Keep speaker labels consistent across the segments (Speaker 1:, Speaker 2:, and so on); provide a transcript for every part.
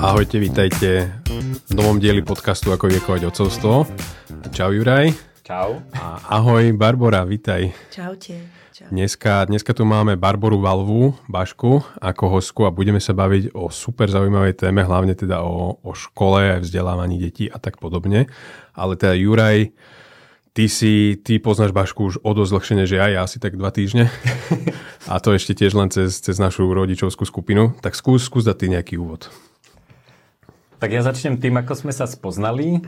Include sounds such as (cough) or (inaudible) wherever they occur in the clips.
Speaker 1: Ahojte, vítajte v novom dieli podcastu Ako viekovať ocovstvo. Čau Juraj.
Speaker 2: Čau.
Speaker 1: A ahoj Barbora, vítaj.
Speaker 3: Čaute. Čau.
Speaker 1: Dneska, dneska tu máme Barboru Valvu, Bašku, ako hostku a budeme sa baviť o super zaujímavej téme, hlavne teda o, o škole, vzdelávaní detí a tak podobne. Ale teda Juraj, ty si, ty poznáš Bašku už o dosť dlhšie než ja, ja asi tak dva týždne. (laughs) a to ešte tiež len cez, cez našu rodičovskú skupinu. Tak skús, skús dať ty nejaký úvod.
Speaker 2: Tak ja začnem tým, ako sme sa spoznali.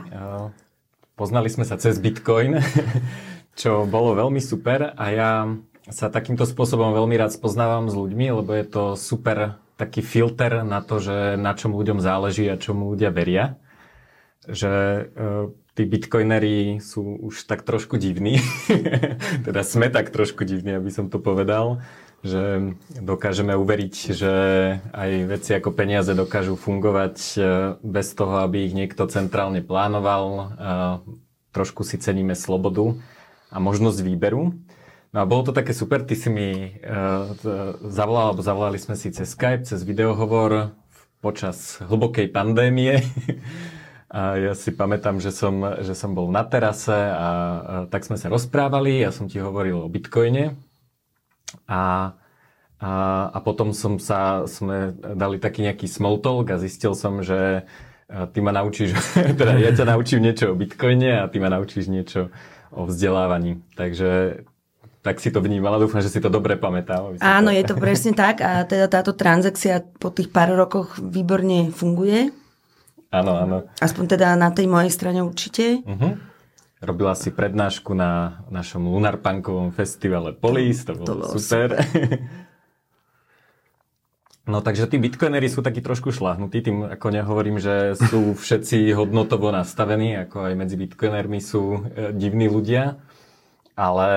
Speaker 2: Poznali sme sa cez Bitcoin, (laughs) čo bolo veľmi super a ja sa takýmto spôsobom veľmi rád spoznávam s ľuďmi, lebo je to super taký filter na to, že na čom ľuďom záleží a čomu ľudia veria. Že e, tí bitcoinery sú už tak trošku divní. (laughs) teda sme tak trošku divní, aby som to povedal že dokážeme uveriť, že aj veci ako peniaze dokážu fungovať e, bez toho, aby ich niekto centrálne plánoval. E, trošku si ceníme slobodu a možnosť výberu. No a bolo to také super, ty si mi uh, zavolal, alebo zavolali sme si cez Skype, cez videohovor počas hlbokej pandémie. (laughs) a ja si pamätám, že som, že som bol na terase a, a tak sme sa rozprávali, ja som ti hovoril o bitcoine a, a, a potom som sa, sme dali taký nejaký small talk a zistil som, že ty ma naučíš, (laughs) teda ja ťa naučím niečo o bitcoine a ty ma naučíš niečo o vzdelávaní. Takže tak si to vnímala. Dúfam, že si to dobre pamätám.
Speaker 3: Áno, je to presne tak a teda táto transakcia po tých pár rokoch výborne funguje.
Speaker 2: Áno, áno.
Speaker 3: Aspoň teda na tej mojej strane určite.
Speaker 2: Uh-huh. Robila si prednášku na našom Lunarpunkovom festivale Polis, to bolo, to bolo super. super. (laughs) No takže tí bitcoinery sú takí trošku šlahnutí, tým ako nehovorím, že sú všetci hodnotovo nastavení, ako aj medzi bitcoinermi sú e, divní ľudia, ale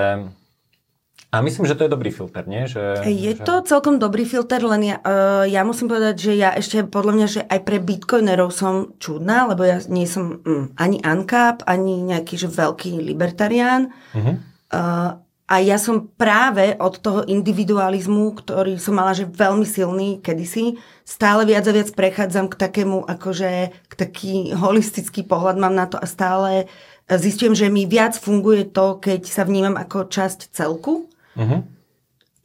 Speaker 2: a myslím, že to je dobrý filter, nie? Že,
Speaker 3: je
Speaker 2: že...
Speaker 3: to celkom dobrý filter, len ja, uh, ja musím povedať, že ja ešte podľa mňa, že aj pre bitcoinerov som čudná, lebo ja nie som mm, ani ANCAP, ani nejaký že veľký libertarián. Uh-huh. Uh, a ja som práve od toho individualizmu, ktorý som mala že veľmi silný kedysi, stále viac a viac prechádzam k takému, akože k taký holistický pohľad mám na to a stále zistujem, že mi viac funguje to, keď sa vnímam ako časť celku Uh-huh.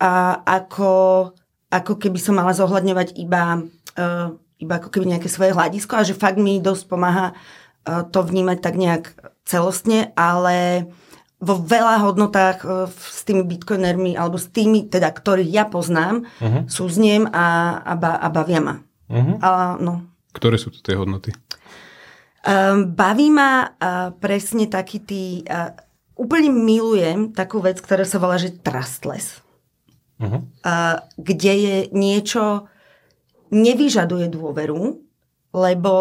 Speaker 3: A ako, ako keby som mala zohľadňovať iba, uh, iba ako keby nejaké svoje hľadisko a že fakt mi dosť pomáha uh, to vnímať tak nejak celostne, ale vo veľa hodnotách uh, s tými bitcoinermi alebo s tými, teda, ktorých ja poznám, uh-huh. súzniem a, a, ba, a bavia ma. Uh-huh. A, no.
Speaker 1: Ktoré sú to tie hodnoty?
Speaker 3: Um, baví ma uh, presne taký tý, uh, úplne milujem takú vec, ktorá sa volá, že trustless. Uh-huh. A, kde je niečo, nevyžaduje dôveru, lebo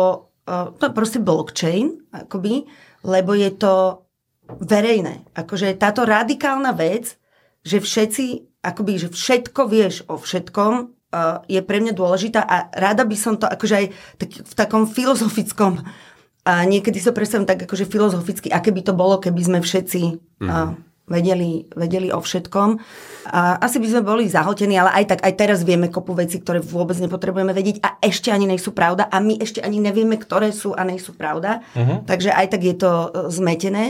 Speaker 3: uh, to je proste blockchain, akoby, lebo je to verejné. Akože táto radikálna vec, že všetci, akoby, že všetko vieš o všetkom, uh, je pre mňa dôležitá a rada by som to akože aj tak, v takom filozofickom a niekedy sa predstavím tak akože filozoficky, aké by to bolo, keby sme všetci mm. a, vedeli, vedeli o všetkom. A asi by sme boli zahotení, ale aj tak aj teraz vieme kopu veci, ktoré vôbec nepotrebujeme vedieť a ešte ani nejsú pravda a my ešte ani nevieme, ktoré sú a nejsú pravda. Uh-huh. Takže aj tak je to e, zmetené.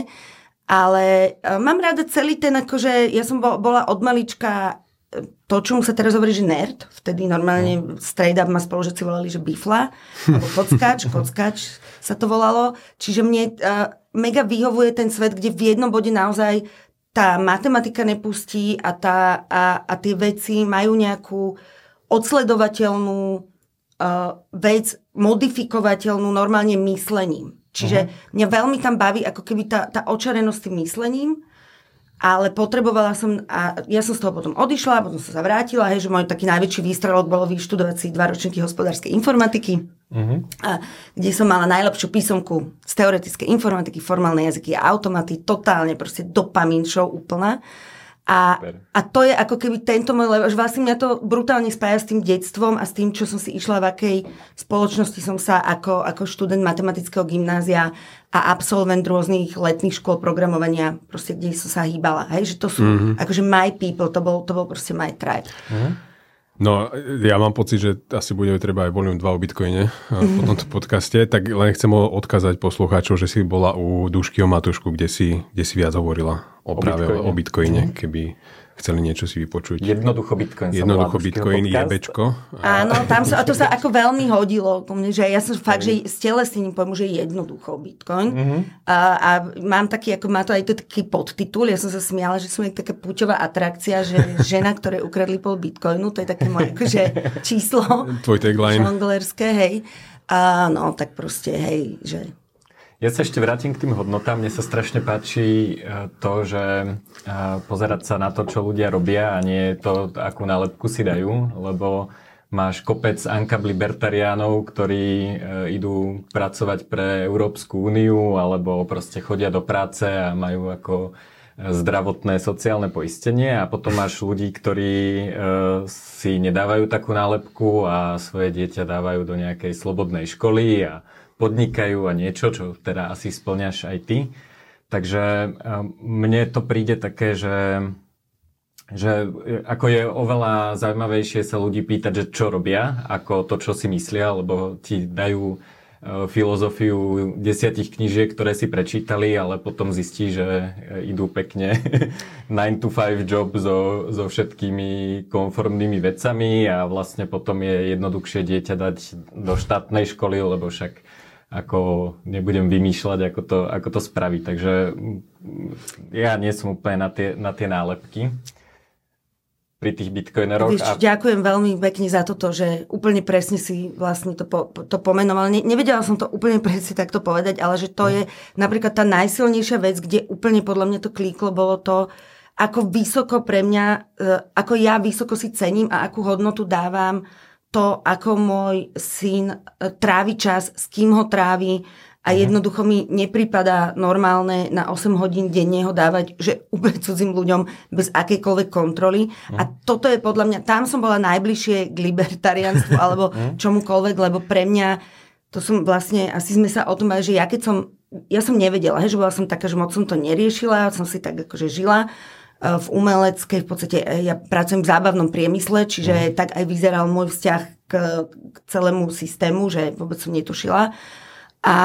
Speaker 3: Ale e, mám rada celý ten, akože ja som bola od malička to, čomu sa teraz hovorí, že nerd, vtedy normálne straight up ma spolužiaci volali, že bifla, alebo kockač, kockač (laughs) sa to volalo. Čiže mne uh, mega vyhovuje ten svet, kde v jednom bode naozaj tá matematika nepustí a, tá, a, a tie veci majú nejakú odsledovateľnú uh, vec, modifikovateľnú normálne myslením. Čiže uh-huh. mňa veľmi tam baví ako keby tá, tá očarenosť tým myslením ale potrebovala som, a ja som z toho potom odišla, potom som sa vrátila, hej, že môj taký najväčší výstrelok bolo vyštudovať si dva ročníky hospodárskej informatiky, uh-huh. a, kde som mala najlepšiu písomku z teoretickej informatiky, formálne jazyky a automaty, totálne proste dopamin show úplná. A, a to je ako keby tento môj, lebo vlastne mňa to brutálne spája s tým detstvom a s tým, čo som si išla, v akej spoločnosti som sa ako, ako študent matematického gymnázia a absolvent rôznych letných škôl programovania, proste kde som sa hýbala. Hej, že to sú mm-hmm. akože my people, to bol, to bol proste my tribe. Mm-hmm.
Speaker 1: No, ja mám pocit, že asi budeme treba aj volume 2 o Bitcoine po (laughs) tomto podcaste, tak len chcem odkázať poslucháčov, že si bola u Dušky o Matušku, kde si, kde si viac hovorila o, o práve Bitcoine. o Bitcoine, mm. keby chceli niečo si vypočuť.
Speaker 2: Jednoducho Bitcoin.
Speaker 1: Jednoducho Bitcoin, je bečko.
Speaker 3: A... Áno, tam sa, a to sa ako veľmi hodilo ku mne, že ja som fakt, že s telesným pojmu, že jednoducho Bitcoin. Mm-hmm. A, a, mám taký, ako má to aj to taký podtitul, ja som sa smiala, že som je taká púčová atrakcia, že (laughs) žena, ktoré ukradli pol Bitcoinu, to je také moje akože, číslo.
Speaker 1: Tvoj tagline.
Speaker 3: Žonglerské, hej. A no, tak proste, hej, že
Speaker 2: ja sa ešte vrátim k tým hodnotám. Mne sa strašne páči e, to, že e, pozerať sa na to, čo ľudia robia a nie to, akú nálepku si dajú, lebo máš kopec ankab libertariánov, ktorí e, idú pracovať pre Európsku úniu alebo proste chodia do práce a majú ako zdravotné sociálne poistenie a potom máš ľudí, ktorí e, si nedávajú takú nálepku a svoje dieťa dávajú do nejakej slobodnej školy a podnikajú a niečo, čo teda asi splňaš aj ty. Takže mne to príde také, že, že ako je oveľa zaujímavejšie sa ľudí pýtať, že čo robia, ako to, čo si myslia, lebo ti dajú e, filozofiu desiatich knížiek, ktoré si prečítali, ale potom zistí, že e, idú pekne (laughs) 9 to 5 job so, so všetkými konformnými vecami a vlastne potom je jednoduchšie dieťa dať do štátnej školy, lebo však ako nebudem vymýšľať, ako to, ako to spraviť. Takže ja nie som úplne na tie, na tie nálepky pri tých bitcoineroch.
Speaker 3: Víš, a... Ďakujem veľmi pekne za toto, že úplne presne si vlastne to, po, to pomenoval. Ne, nevedela som to úplne (laughs) presne takto povedať, ale že to mm. je napríklad tá najsilnejšia vec, kde úplne podľa mňa to klíklo, bolo to, ako vysoko pre mňa, e, ako ja vysoko si cením a akú hodnotu dávam to, ako môj syn e, trávi čas, s kým ho trávi a mhm. jednoducho mi nepripadá normálne na 8 hodín denne ho dávať, že úplne cudzím ľuďom bez akejkoľvek kontroly. A mhm. toto je podľa mňa, tam som bola najbližšie k libertarianstvu (laughs) alebo mhm. čomukoľvek, lebo pre mňa, to som vlastne, asi sme sa o tom bavili, že ja keď som, ja som nevedela, hej, že bola som taká, že moc som to neriešila, som si tak akože žila v umeleckej, v podstate e, ja pracujem v zábavnom priemysle, čiže mm. tak aj vyzeral môj vzťah k, k celému systému, že vôbec som netušila. A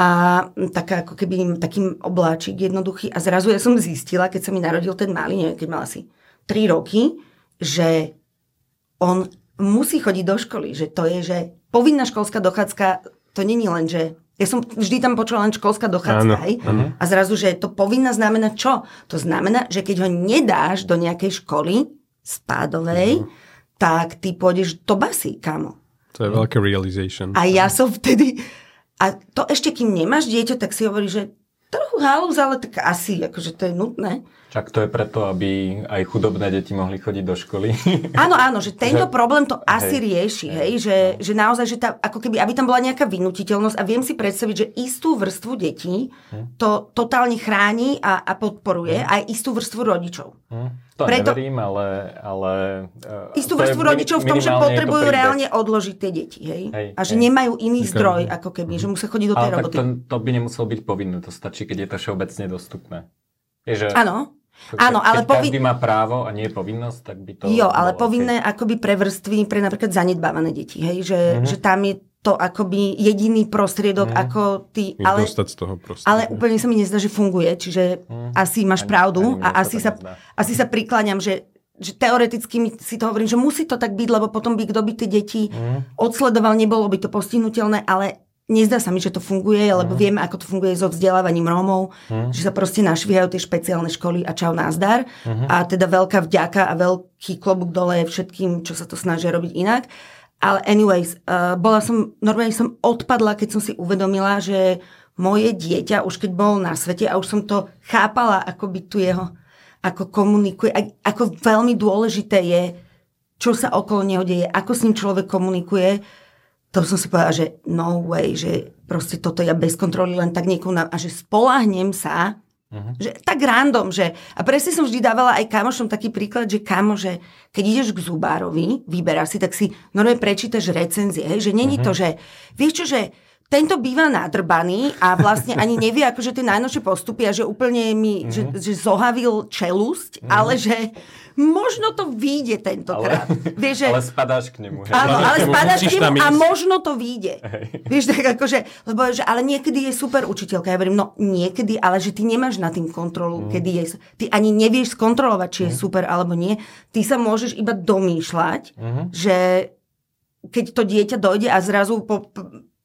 Speaker 3: taká ako keby takým obláčik jednoduchý. A zrazu ja som zistila, keď sa mi narodil ten malý, neviem, keď mal asi 3 roky, že on musí chodiť do školy, že to je, že povinná školská dochádzka, to není len, že ja som vždy tam počula len školská dochádzka, hej? A zrazu, že to povinná znamená čo? To znamená, že keď ho nedáš do nejakej školy spádovej, ano. tak ty pôjdeš do basy, kamo.
Speaker 1: To je veľké realization.
Speaker 3: A ja som vtedy... A to ešte, kým nemáš dieťa, tak si hovorí, že trochu halúz, ale tak asi, akože to je nutné.
Speaker 2: Čak to je preto, aby aj chudobné deti mohli chodiť do školy.
Speaker 3: Áno, áno, že (laughs) tento že... problém to asi hej, rieši, hej, hej že, no. že naozaj, že tá, ako keby, aby tam bola nejaká vynutiteľnosť a viem si predstaviť, že istú vrstvu detí hm. to totálne chráni a, a podporuje, hm. aj istú vrstvu rodičov. Hm.
Speaker 2: To Preto, neverím, ale... ale
Speaker 3: uh, istú vrstvu rodičov v tom, že potrebujú reálne odložiť tie deti, hej? hej a že hej. nemajú iný zdroj, ako keby, že musia chodiť do tej ale roboty.
Speaker 2: Tak to, to by nemuselo byť povinné, to stačí, keď je to všeobecne dostupné.
Speaker 3: Áno, Áno, ale
Speaker 2: Keď každý má právo a nie je povinnosť, tak by to...
Speaker 3: Jo, ale povinné okay. akoby pre vrstvy, pre napríklad zanedbávané deti, hej, že, mm-hmm. že tam je to akoby jediný prostriedok, mm. ako ty...
Speaker 1: Ale, dostať z toho prostriedku.
Speaker 3: Ale úplne sa mi nezdá, že funguje, čiže mm. asi máš ani, pravdu ani a asi sa, asi sa prikláňam, že že teoreticky si to hovorím, že musí to tak byť, lebo potom by kto by tie deti mm. odsledoval, nebolo by to postihnutelné, ale Nezdá sa mi, že to funguje, lebo mm. vieme, ako to funguje so vzdelávaním Rómov, mm. že sa proste našvíhajú tie špeciálne školy a čau názdar. Mm. A teda veľká vďaka a veľký klobúk dole všetkým, čo sa to snažia robiť inak. Ale anyways, uh, bola som, normálne som odpadla, keď som si uvedomila, že moje dieťa, už keď bol na svete a už som to chápala, ako by tu jeho, ako komunikuje, ako veľmi dôležité je, čo sa okolo neho deje, ako s ním človek komunikuje, to som si povedala, že no way, že proste toto ja bez kontroly len tak niekoho na, a že spolahnem sa Uh-huh. Že, tak random, že... A presne som vždy dávala aj kamošom taký príklad, že kamo, že keď ideš k zubárovi, vyberáš si, tak si normálne prečítaš recenzie, hej, že není uh-huh. to, že vieš čo, že tento býva nadrbaný a vlastne ani nevie akože tie najnovšie postupy a že úplne mi, mm-hmm. že, že zohavil čelusť, mm-hmm. ale že možno to vyjde tentokrát.
Speaker 2: Ale, Vieš, že, ale spadáš k nemu.
Speaker 3: Hej. Áno, ale spadáš k nemu a možno to vyjde. Hej. Vieš, tak akože, lebo že, ale niekedy je super učiteľka. Ja hovorím, no niekedy, ale že ty nemáš na tým kontrolu, mm. kedy je, ty ani nevieš skontrolovať, či je mm. super alebo nie. Ty sa môžeš iba domýšľať, mm. že keď to dieťa dojde a zrazu po,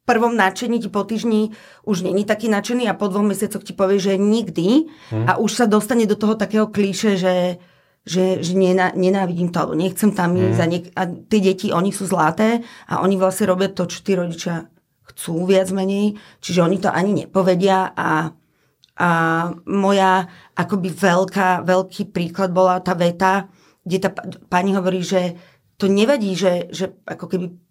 Speaker 3: prvom nadšení ti po týždni už není taký nadšený a po dvoch mesiacoch ti povie, že nikdy hmm. a už sa dostane do toho takého klíše, že, že, že nená, nenávidím to, alebo nechcem tam ísť hmm. a, niek- a tie deti, oni sú zlaté a oni vlastne robia to, čo tí rodičia chcú viac menej, čiže oni to ani nepovedia a, a moja akoby veľká, veľký príklad bola tá veta, kde tá pani hovorí, že to nevadí, že, že ako keby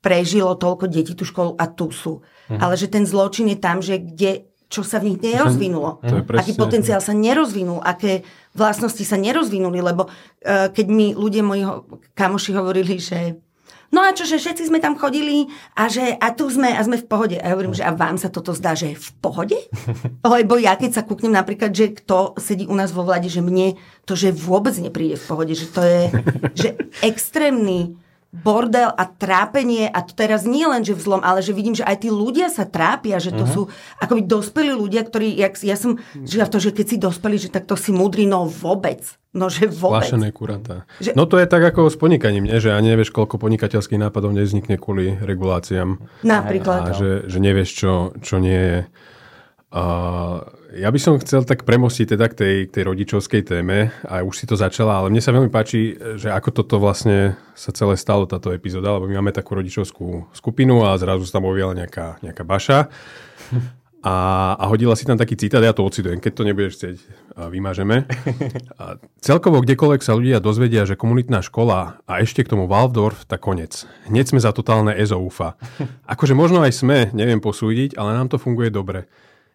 Speaker 3: prežilo toľko detí tú školu a tu sú. Mhm. Ale že ten zločin je tam, že kde, čo sa v nich nerozvinulo.
Speaker 1: To presne,
Speaker 3: aký potenciál sa nerozvinul, aké vlastnosti sa nerozvinuli, lebo uh, keď mi ľudia, moji ho, kamoši hovorili, že no a čo, že všetci sme tam chodili a že a tu sme a sme v pohode. A ja hovorím, že a vám sa toto zdá, že je v pohode? (laughs) Lebo ja keď sa kúknem napríklad, že kto sedí u nás vo vlade, že mne to, že vôbec nepríde v pohode, že to je že (laughs) extrémny bordel a trápenie a to teraz nie len, že vzlom, ale že vidím, že aj tí ľudia sa trápia, že to uh-huh. sú akoby dospelí ľudia, ktorí, jak, ja som žila v to, že keď si dospeli, že tak to si múdri, no vôbec. No, že vôbec.
Speaker 1: Plašené. Že... No to je tak ako s podnikaním, nie? že ani nevieš, koľko podnikateľských nápadov nevznikne kvôli reguláciám.
Speaker 3: Napríklad.
Speaker 1: A že, že nevieš, čo, čo nie je. A ja by som chcel tak premostiť teda k tej, tej rodičovskej téme a už si to začala, ale mne sa veľmi páči, že ako toto vlastne sa celé stalo, táto epizóda, lebo my máme takú rodičovskú skupinu a zrazu sa tam objavila nejaká, nejaká baša a, a hodila si tam taký citát, ja to ocitujem, keď to nebudeš chcieť, a vymažeme. A celkovo kdekoľvek sa ľudia dozvedia, že komunitná škola a ešte k tomu Waldorf, tak konec. Hneď sme za totálne ezoufa. Akože možno aj sme, neviem posúdiť, ale nám to funguje dobre.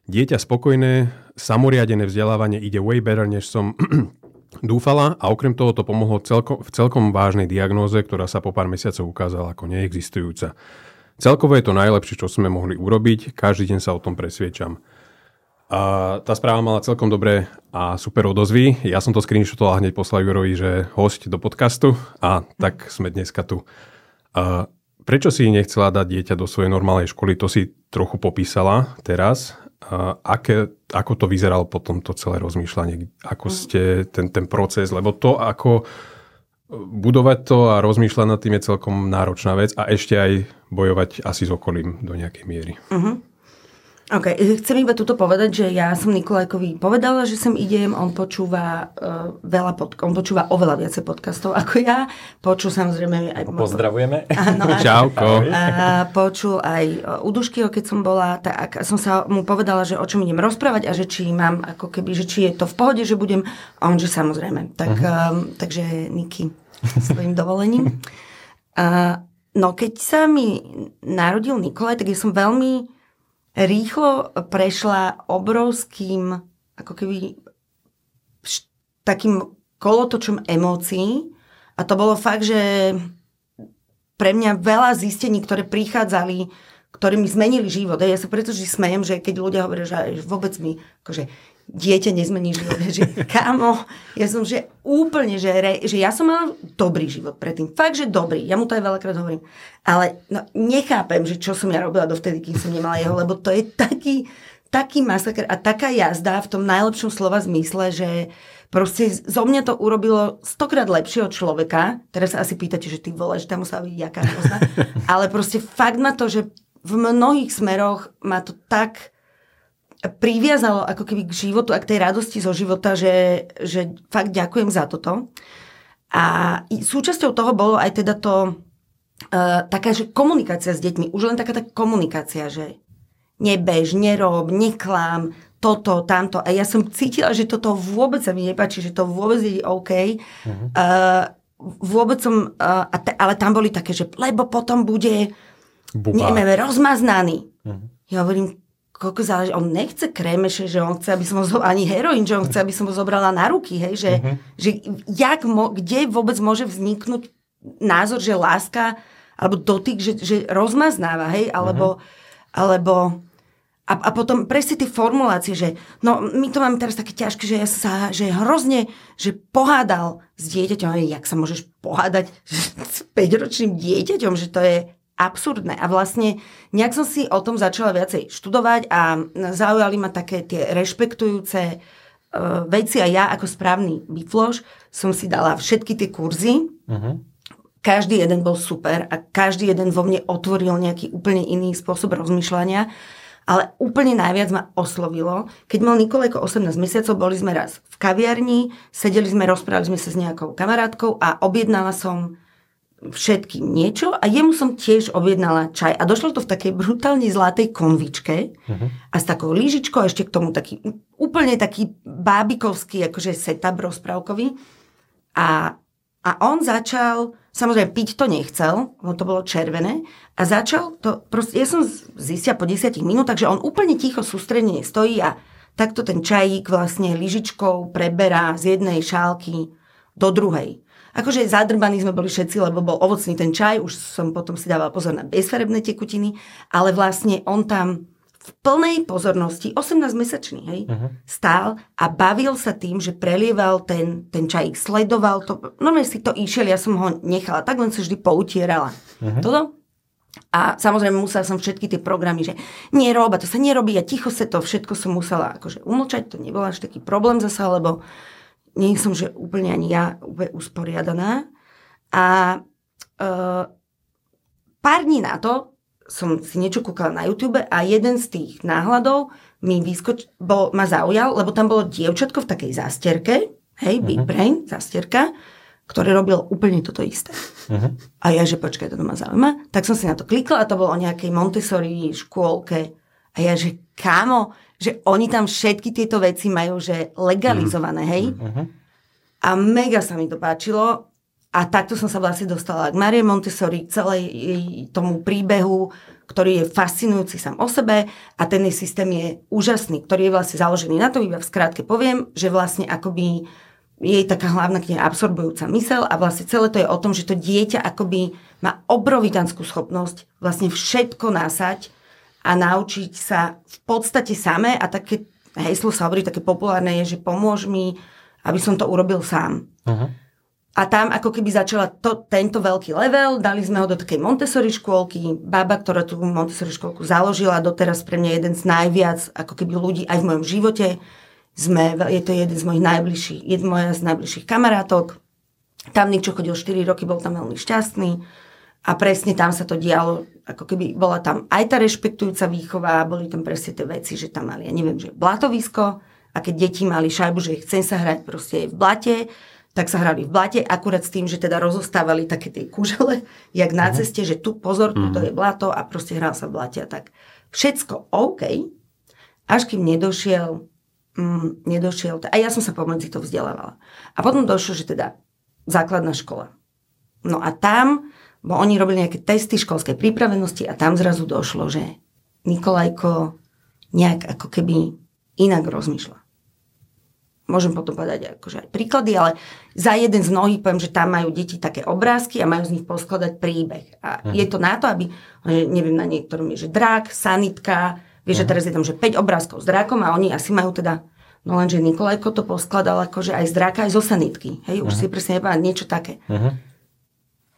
Speaker 1: Dieťa spokojné, samoriadené vzdelávanie ide way better, než som (clears throat) dúfala a okrem toho to pomohlo celko, v celkom vážnej diagnóze, ktorá sa po pár mesiacov ukázala ako neexistujúca. Celkovo je to najlepšie, čo sme mohli urobiť, každý deň sa o tom presviečam. A tá správa mala celkom dobré a super odozvy. Ja som to screenshotoval a hneď poslal Jurovi, že host do podcastu a tak sme dneska tu. A prečo si nechcela dať dieťa do svojej normálnej školy, to si trochu popísala teraz aké, ako to vyzeralo potom to celé rozmýšľanie, ako mm. ste ten, ten proces, lebo to ako budovať to a rozmýšľať nad tým je celkom náročná vec a ešte aj bojovať asi s okolím do nejakej miery. Uh-huh.
Speaker 3: OK, chcem iba tuto povedať, že ja som Nikolajkovi povedala, že sem idem, on počúva uh, veľa pod, on počúva oveľa viacej podcastov ako ja, počul samozrejme aj...
Speaker 2: Pozdravujeme.
Speaker 3: Áno,
Speaker 1: Čauko.
Speaker 3: A počul aj uh, Uduškyho, keď som bola, tak som sa mu povedala, že o čom idem rozprávať a že či mám, ako keby, že či je to v pohode, že budem, a on, že samozrejme. Tak, uh-huh. um, takže Niky, svojim dovolením. Uh, (laughs) no keď sa mi narodil Nikolaj, tak ja som veľmi rýchlo prešla obrovským, ako keby takým kolotočom emócií a to bolo fakt, že pre mňa veľa zistení, ktoré prichádzali, ktoré zmenili život. Ja sa preto že smejem, že keď ľudia hovoria, že vôbec mi akože, dieťa nezmení život. Že, kámo, ja som že úplne, že, re, že ja som mala dobrý život predtým. Fakt, že dobrý. Ja mu to aj veľakrát hovorím. Ale no, nechápem, že čo som ja robila dovtedy, kým som nemala jeho, lebo to je taký, taký masaker a taká jazda v tom najlepšom slova zmysle, že proste zo mňa to urobilo stokrát lepšieho človeka. Teraz sa asi pýtate, že ty voláš, tam musela byť jaká Ale proste fakt ma to, že v mnohých smeroch ma to tak priviazalo ako keby k životu a k tej radosti zo života, že, že fakt ďakujem za toto. A súčasťou toho bolo aj teda to uh, taká, že komunikácia s deťmi. Už len taká tá komunikácia, že nebež, nerob, neklám, toto, tamto. A ja som cítila, že toto vôbec sa mi nepáči, že to vôbec je OK. Uh-huh. Uh, vôbec som, uh, te, ale tam boli také, že lebo potom bude, neviem, rozmaznaný. Uh-huh. Ja hovorím, koľko záleží, on nechce krémeše, že on chce, aby som ho zobrala, ani heroin, že on chce, aby som ho zobrala na ruky, hej, že, uh-huh. že jak mo, kde vôbec môže vzniknúť názor, že láska alebo dotyk, že, že rozmaznáva, hej, alebo, uh-huh. alebo a, a potom presne tie formulácie, že no my to máme teraz také ťažké, že ja sa, že hrozne, že pohádal s dieťaťom, jak sa môžeš pohádať s 5-ročným dieťaťom, že to je absurdné. A vlastne nejak som si o tom začala viacej študovať a zaujali ma také tie rešpektujúce uh, veci a ja ako správny bifloš som si dala všetky tie kurzy. Uh-huh. Každý jeden bol super a každý jeden vo mne otvoril nejaký úplne iný spôsob rozmýšľania. Ale úplne najviac ma oslovilo, keď mal Nikolajko 18 mesiacov, boli sme raz v kaviarni, sedeli sme, rozprávali sme sa s nejakou kamarátkou a objednala som všetkým niečo a jemu som tiež objednala čaj. A došlo to v takej brutálne zlatej konvičke uh-huh. a s takou lížičkou a ešte k tomu taký úplne taký bábikovský akože setup rozprávkový. A, a on začal, samozrejme piť to nechcel, lebo to bolo červené, a začal to, proste, ja som zistila po desiatich minútach, že on úplne ticho sústredne stojí a takto ten čajík vlastne lyžičkou preberá z jednej šálky do druhej. Akože zadrbaní sme boli všetci, lebo bol ovocný ten čaj, už som potom si dával pozor na bezfarebné tekutiny, ale vlastne on tam v plnej pozornosti, 18-mesačný, hej, uh-huh. stál a bavil sa tým, že prelieval ten, ten čajík, sledoval to, no si to išiel, ja som ho nechala, tak len sa vždy poutierala. Uh-huh. Toto? A samozrejme musela som všetky tie programy, že neroba, to sa nerobí a ticho sa to, všetko som musela akože umlčať, to nebol až taký problém zasa, lebo nie som, že úplne ani ja úplne usporiadaná. A e, pár dní na to som si niečo kúkala na YouTube a jeden z tých náhľadov mi vyskoč, bol, ma zaujal, lebo tam bolo dievčatko v takej zásterke, hej, uh-huh. Big mhm. Brain, zásterka, ktoré robil úplne toto isté. Uh-huh. A ja, že počkaj, to ma zaujíma. Tak som si na to klikla a to bolo o nejakej Montessori škôlke. A ja, že kámo, že oni tam všetky tieto veci majú, že legalizované, hej? Uh-huh. A mega sa mi to páčilo. A takto som sa vlastne dostala k Marie Montessori, celej tomu príbehu, ktorý je fascinujúci sám o sebe a ten jej systém je úžasný, ktorý je vlastne založený na to, iba v skrátke poviem, že vlastne akoby jej taká hlavná kniha absorbujúca mysel a vlastne celé to je o tom, že to dieťa akoby má obrovitanskú schopnosť vlastne všetko násať a naučiť sa v podstate samé a také heslo sa hovorí, také populárne je, že pomôž mi, aby som to urobil sám. Uh-huh. A tam ako keby začala to, tento veľký level, dali sme ho do takej Montessori škôlky, baba, ktorá tú Montessori škôlku založila, doteraz pre mňa jeden z najviac ako keby ľudí aj v mojom živote. Sme, je to jeden z mojich najbližších, jeden moja z najbližších kamarátok. Tam čo chodil 4 roky, bol tam veľmi šťastný a presne tam sa to dialo, ako keby bola tam aj tá rešpektujúca výchova, boli tam presne tie veci, že tam mali, ja neviem, že blatovisko a keď deti mali šajbu, že chcem sa hrať proste v blate, tak sa hrali v blate, akurát s tým, že teda rozostávali také tie kužele, jak na uh-huh. ceste, že tu pozor, tu to je mhm. blato a proste hral sa v blate a tak. Všetko OK, až kým nedošiel, mm, nedošiel, a ja som sa pomedzi to vzdelávala. A potom došlo, že teda základná škola. No a tam bo oni robili nejaké testy školskej pripravenosti a tam zrazu došlo, že Nikolajko nejak ako keby inak rozmýšľa. Môžem potom povedať akože aj príklady, ale za jeden z mnohých poviem, že tam majú deti také obrázky a majú z nich poskladať príbeh. A uh-huh. je to na to, aby, neviem, na niektorom je, že drak, sanitka, vieš, uh-huh. že teraz je tam, že 5 obrázkov s drakom a oni asi majú teda, no lenže Nikolajko to poskladal akože aj z draka, aj zo sanitky. Hej, už uh-huh. si presne nepamätám, niečo také. Uh-huh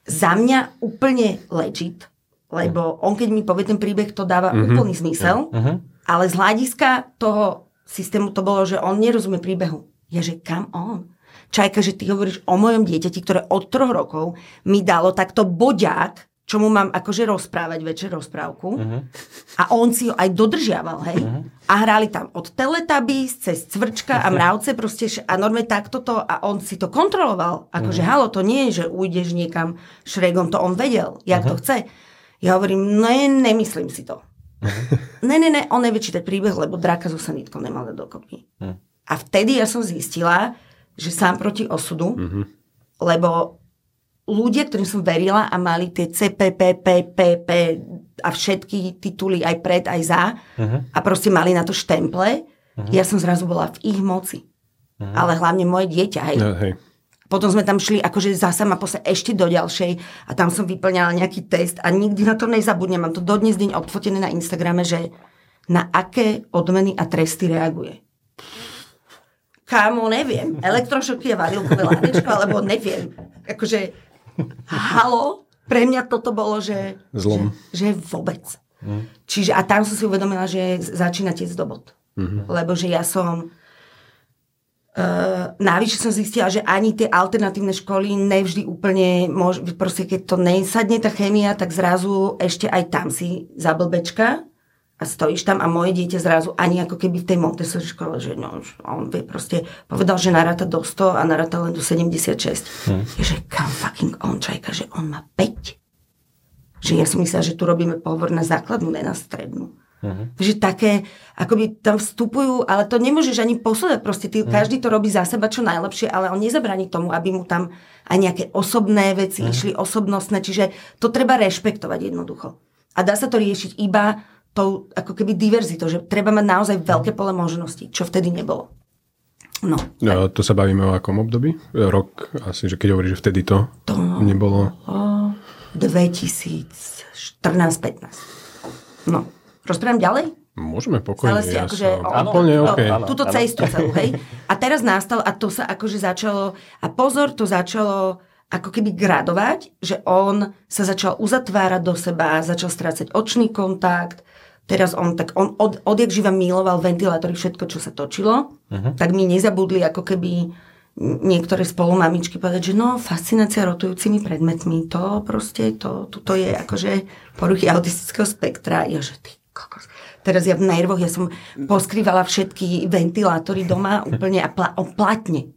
Speaker 3: za mňa úplne legit, lebo on keď mi povie ten príbeh, to dáva mm-hmm. úplný zmysel, mm-hmm. ale z hľadiska toho systému to bolo, že on nerozumie príbehu. Ja že kam on? Čajka, že ty hovoríš o mojom dieťati, ktoré od troch rokov mi dalo takto boďák čo mu mám akože rozprávať večer rozprávku. Uh-huh. A on si ho aj dodržiaval, hej. Uh-huh. A hrali tam od Teletubbies cez Cvrčka a Mravce proste a normálne takto to a on si to kontroloval. Akože uh-huh. halo, to nie je, že ujdeš niekam šregom, to on vedel, jak uh-huh. to chce. Ja hovorím, no ne, nemyslím si to. Uh-huh. Ne, ne, ne, on nevie čítať príbeh, lebo draka so sanitkou nemal dokopy. Uh-huh. A vtedy ja som zistila, že sám proti osudu, uh-huh. lebo ľudia, ktorým som verila a mali tie CPP, PPP a všetky tituly aj pred, aj za uh-huh. a proste mali na to štemple, uh-huh. ja som zrazu bola v ich moci. Uh-huh. Ale hlavne moje dieťa, hej. No, hej. Potom sme tam šli akože zasa ma posle ešte do ďalšej a tam som vyplňala nejaký test a nikdy na to nezabudnem. Mám to dodnes deň odfotené na Instagrame, že na aké odmeny a tresty reaguje. Kámo, neviem. Elektrošoky a varilkové lánečko, alebo neviem. Akože, halo, pre mňa toto bolo, že...
Speaker 1: Zlom.
Speaker 3: Že, že vôbec. Mm. Čiže, a tam som si uvedomila, že začína tiec do bod. Mm-hmm. Lebo že ja som Uh, navyše som zistila, že ani tie alternatívne školy nevždy úplne, môž, proste keď to nesadne tá chémia, tak zrazu ešte aj tam si zablbečka a stojíš tam a moje dieťa zrazu ani ako keby v tej Montessori škole, že no, on vie proste, povedal, že naráta do 100 a naráta len do 76. Hmm. Je, že kam fucking on čajka, že on má 5. Že ja som myslela, že tu robíme pohovor na základnú, ne na strednú. Uh-huh. Že také, akoby tam vstupujú, ale to nemôžeš ani posledať, proste ty, uh-huh. každý to robí za seba čo najlepšie, ale on nezabráni tomu, aby mu tam aj nejaké osobné veci uh-huh. išli, osobnostné, čiže to treba rešpektovať jednoducho. A dá sa to riešiť iba tou ako keby diverzitou, že treba mať naozaj veľké pole možností, čo vtedy nebolo. No.
Speaker 1: no to sa bavíme o akom období? Rok asi, že keď hovoríš, že vtedy to, to nebolo...
Speaker 3: 2014-15. No. Rozprávam ďalej?
Speaker 1: Môžeme pokojne. Ja
Speaker 3: akože,
Speaker 1: som... áno, úplne OK.
Speaker 3: Áno, túto áno. cestu celú, hej. A teraz nastal, a to sa akože začalo, a pozor, to začalo ako keby gradovať, že on sa začal uzatvárať do seba, začal strácať očný kontakt, teraz on tak, on od, odjak živa miloval ventilátory, všetko, čo sa točilo, uh-huh. tak mi nezabudli ako keby niektoré spolumamičky povedať, že no, fascinácia rotujúcimi predmetmi, to proste, to, to, to je akože poruchy autistického spektra. Ja, že ty kokos. Teraz ja v nervoch, ja som poskrývala všetky ventilátory doma (laughs) úplne a pla, platne.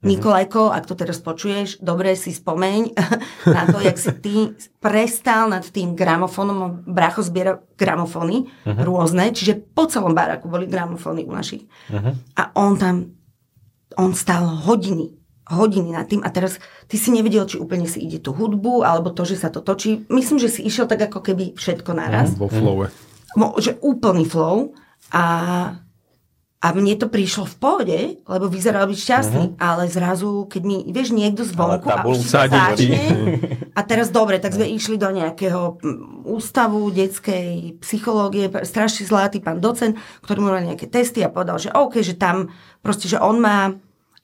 Speaker 3: Mm-hmm. Nikolajko, ak to teraz počuješ, dobre si spomeň (laughs) na to, jak si ty prestal nad tým gramofónom. Bracho zbiera gramofóny uh-huh. rôzne, čiže po celom baraku boli gramofóny u našich. Uh-huh. A on tam on stál hodiny, hodiny nad tým a teraz ty si nevedel, či úplne si ide tú hudbu, alebo to, že sa to točí. Myslím, že si išiel tak ako keby všetko naraz.
Speaker 1: Mm, vo flowe.
Speaker 3: Že úplný flow a, a mne to prišlo v pohode, lebo vyzeral byť šťastný, uh-huh. ale zrazu, keď mi, vieš, niekto zvonku a už začne, (laughs) a teraz dobre, tak sme išli do nejakého ústavu detskej psychológie, strašne zlatý pán docent, ktorý mu mal nejaké testy a povedal, že OK, že tam proste, že on má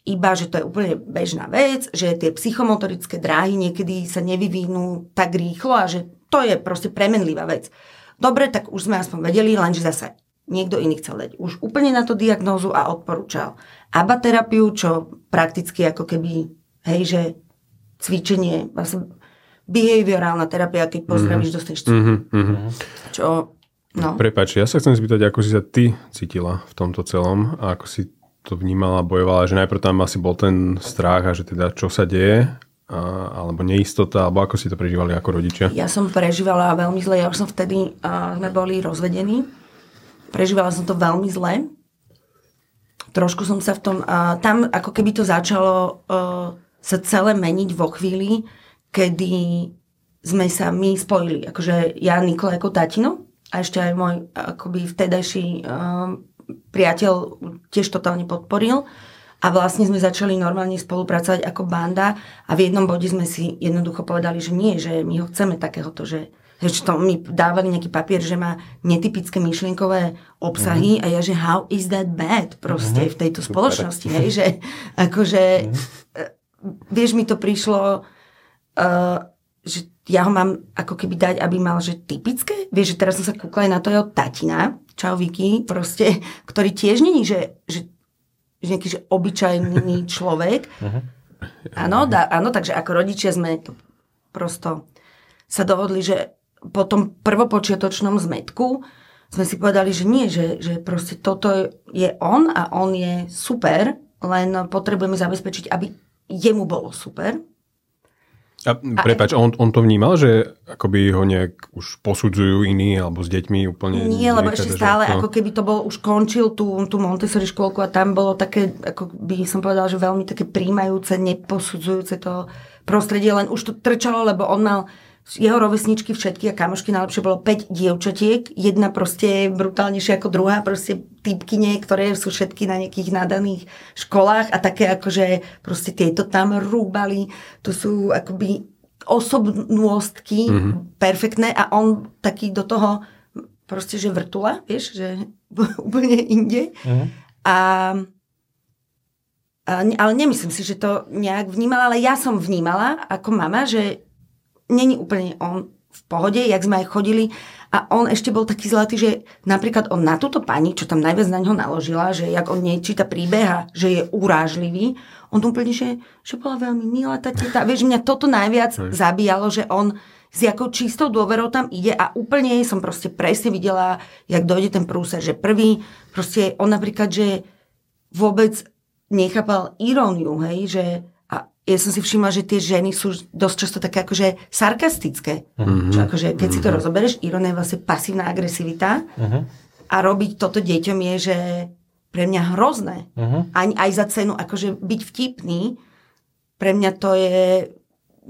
Speaker 3: iba, že to je úplne bežná vec, že tie psychomotorické dráhy niekedy sa nevyvinú tak rýchlo a že to je proste premenlivá vec. Dobre, tak už sme aspoň vedeli, lenže zase niekto iný chcel dať už úplne na to diagnózu a odporúčal ABA terapiu, čo prakticky ako keby, hej, že cvičenie, vlastne behaviorálna terapia, keď pozdravíš, mm-hmm. dostaneš mm-hmm. Čo, no.
Speaker 1: Prepač, ja sa chcem spýtať, ako si sa ty cítila v tomto celom a ako si to vnímala, bojovala, že najprv tam asi bol ten strach a že teda čo sa deje, a, alebo neistota, alebo ako si to prežívali ako rodičia?
Speaker 3: Ja som prežívala veľmi zle, ja už som vtedy, uh, sme boli rozvedení, prežívala som to veľmi zle. Trošku som sa v tom, uh, tam ako keby to začalo uh, sa celé meniť vo chvíli, kedy sme sa my spojili. Akože ja, Nikola ako tatino a ešte aj môj akoby vtedajší uh, priateľ tiež totálne podporil a vlastne sme začali normálne spolupracovať ako banda a v jednom bode sme si jednoducho povedali, že nie, že my ho chceme takéhoto, že že to mi dávali nejaký papier, že má netypické myšlienkové obsahy mm-hmm. a ja, že how is that bad proste mm-hmm. v tejto Super. spoločnosti, hej, že akože mm-hmm. vieš, mi to prišlo uh, že ja ho mám ako keby dať, aby mal, že typické, vieš, že teraz som sa kúkla aj na to jeho tatina, čau Vicky, proste, ktorý tiež není, že, že, že nejaký že obyčajný (laughs) človek. Uh-huh. Áno, dá, áno, takže ako rodičia sme to prosto sa dohodli, že po tom prvopočiatočnom zmetku sme si povedali, že nie, že, že proste toto je on a on je super, len potrebujeme zabezpečiť, aby jemu bolo super.
Speaker 1: A, prepač, on, on to vnímal, že akoby ho nejak už posudzujú iní alebo s deťmi úplne...
Speaker 3: Nie, lebo ešte stále, no. ako keby to bol, už končil tú, tú Montessori škôlku a tam bolo také, ako by som povedala, že veľmi také príjmajúce, neposudzujúce to prostredie, len už to trčalo, lebo on mal jeho rovesničky všetky a kamošky, najlepšie bolo 5 dievčatiek, jedna proste brutálnejšia ako druhá, proste typkyne, ktoré sú všetky na nejakých nadaných školách a také akože proste tieto tam rúbali, to sú akoby osobnostky mm-hmm. perfektné a on taký do toho proste, že vrtula, vieš, že (laughs) úplne inde. Mm-hmm. A ale nemyslím si, že to nejak vnímala, ale ja som vnímala ako mama, že není úplne on v pohode, jak sme aj chodili a on ešte bol taký zlatý, že napríklad on na túto pani, čo tam najviac na ňo naložila, že jak on nečíta príbeh a že je urážlivý, on úplne, že, že bola veľmi milá tá teta. Vieš, mňa toto najviac Hej. zabíjalo, že on s jakou čistou dôverou tam ide a úplne som proste presne videla, jak dojde ten prúser, že prvý, proste on napríklad, že vôbec nechápal iróniu, hej, že ja som si všimla, že tie ženy sú dosť často také akože sarkastické. Mm-hmm. Čo akože, keď mm-hmm. si to mhm. rozoberieš, ironia je vlastne pasívna agresivita mm-hmm. a robiť toto deťom je, že pre mňa hrozné. Mm-hmm. Ani aj za cenu, akože byť vtipný, pre mňa to je...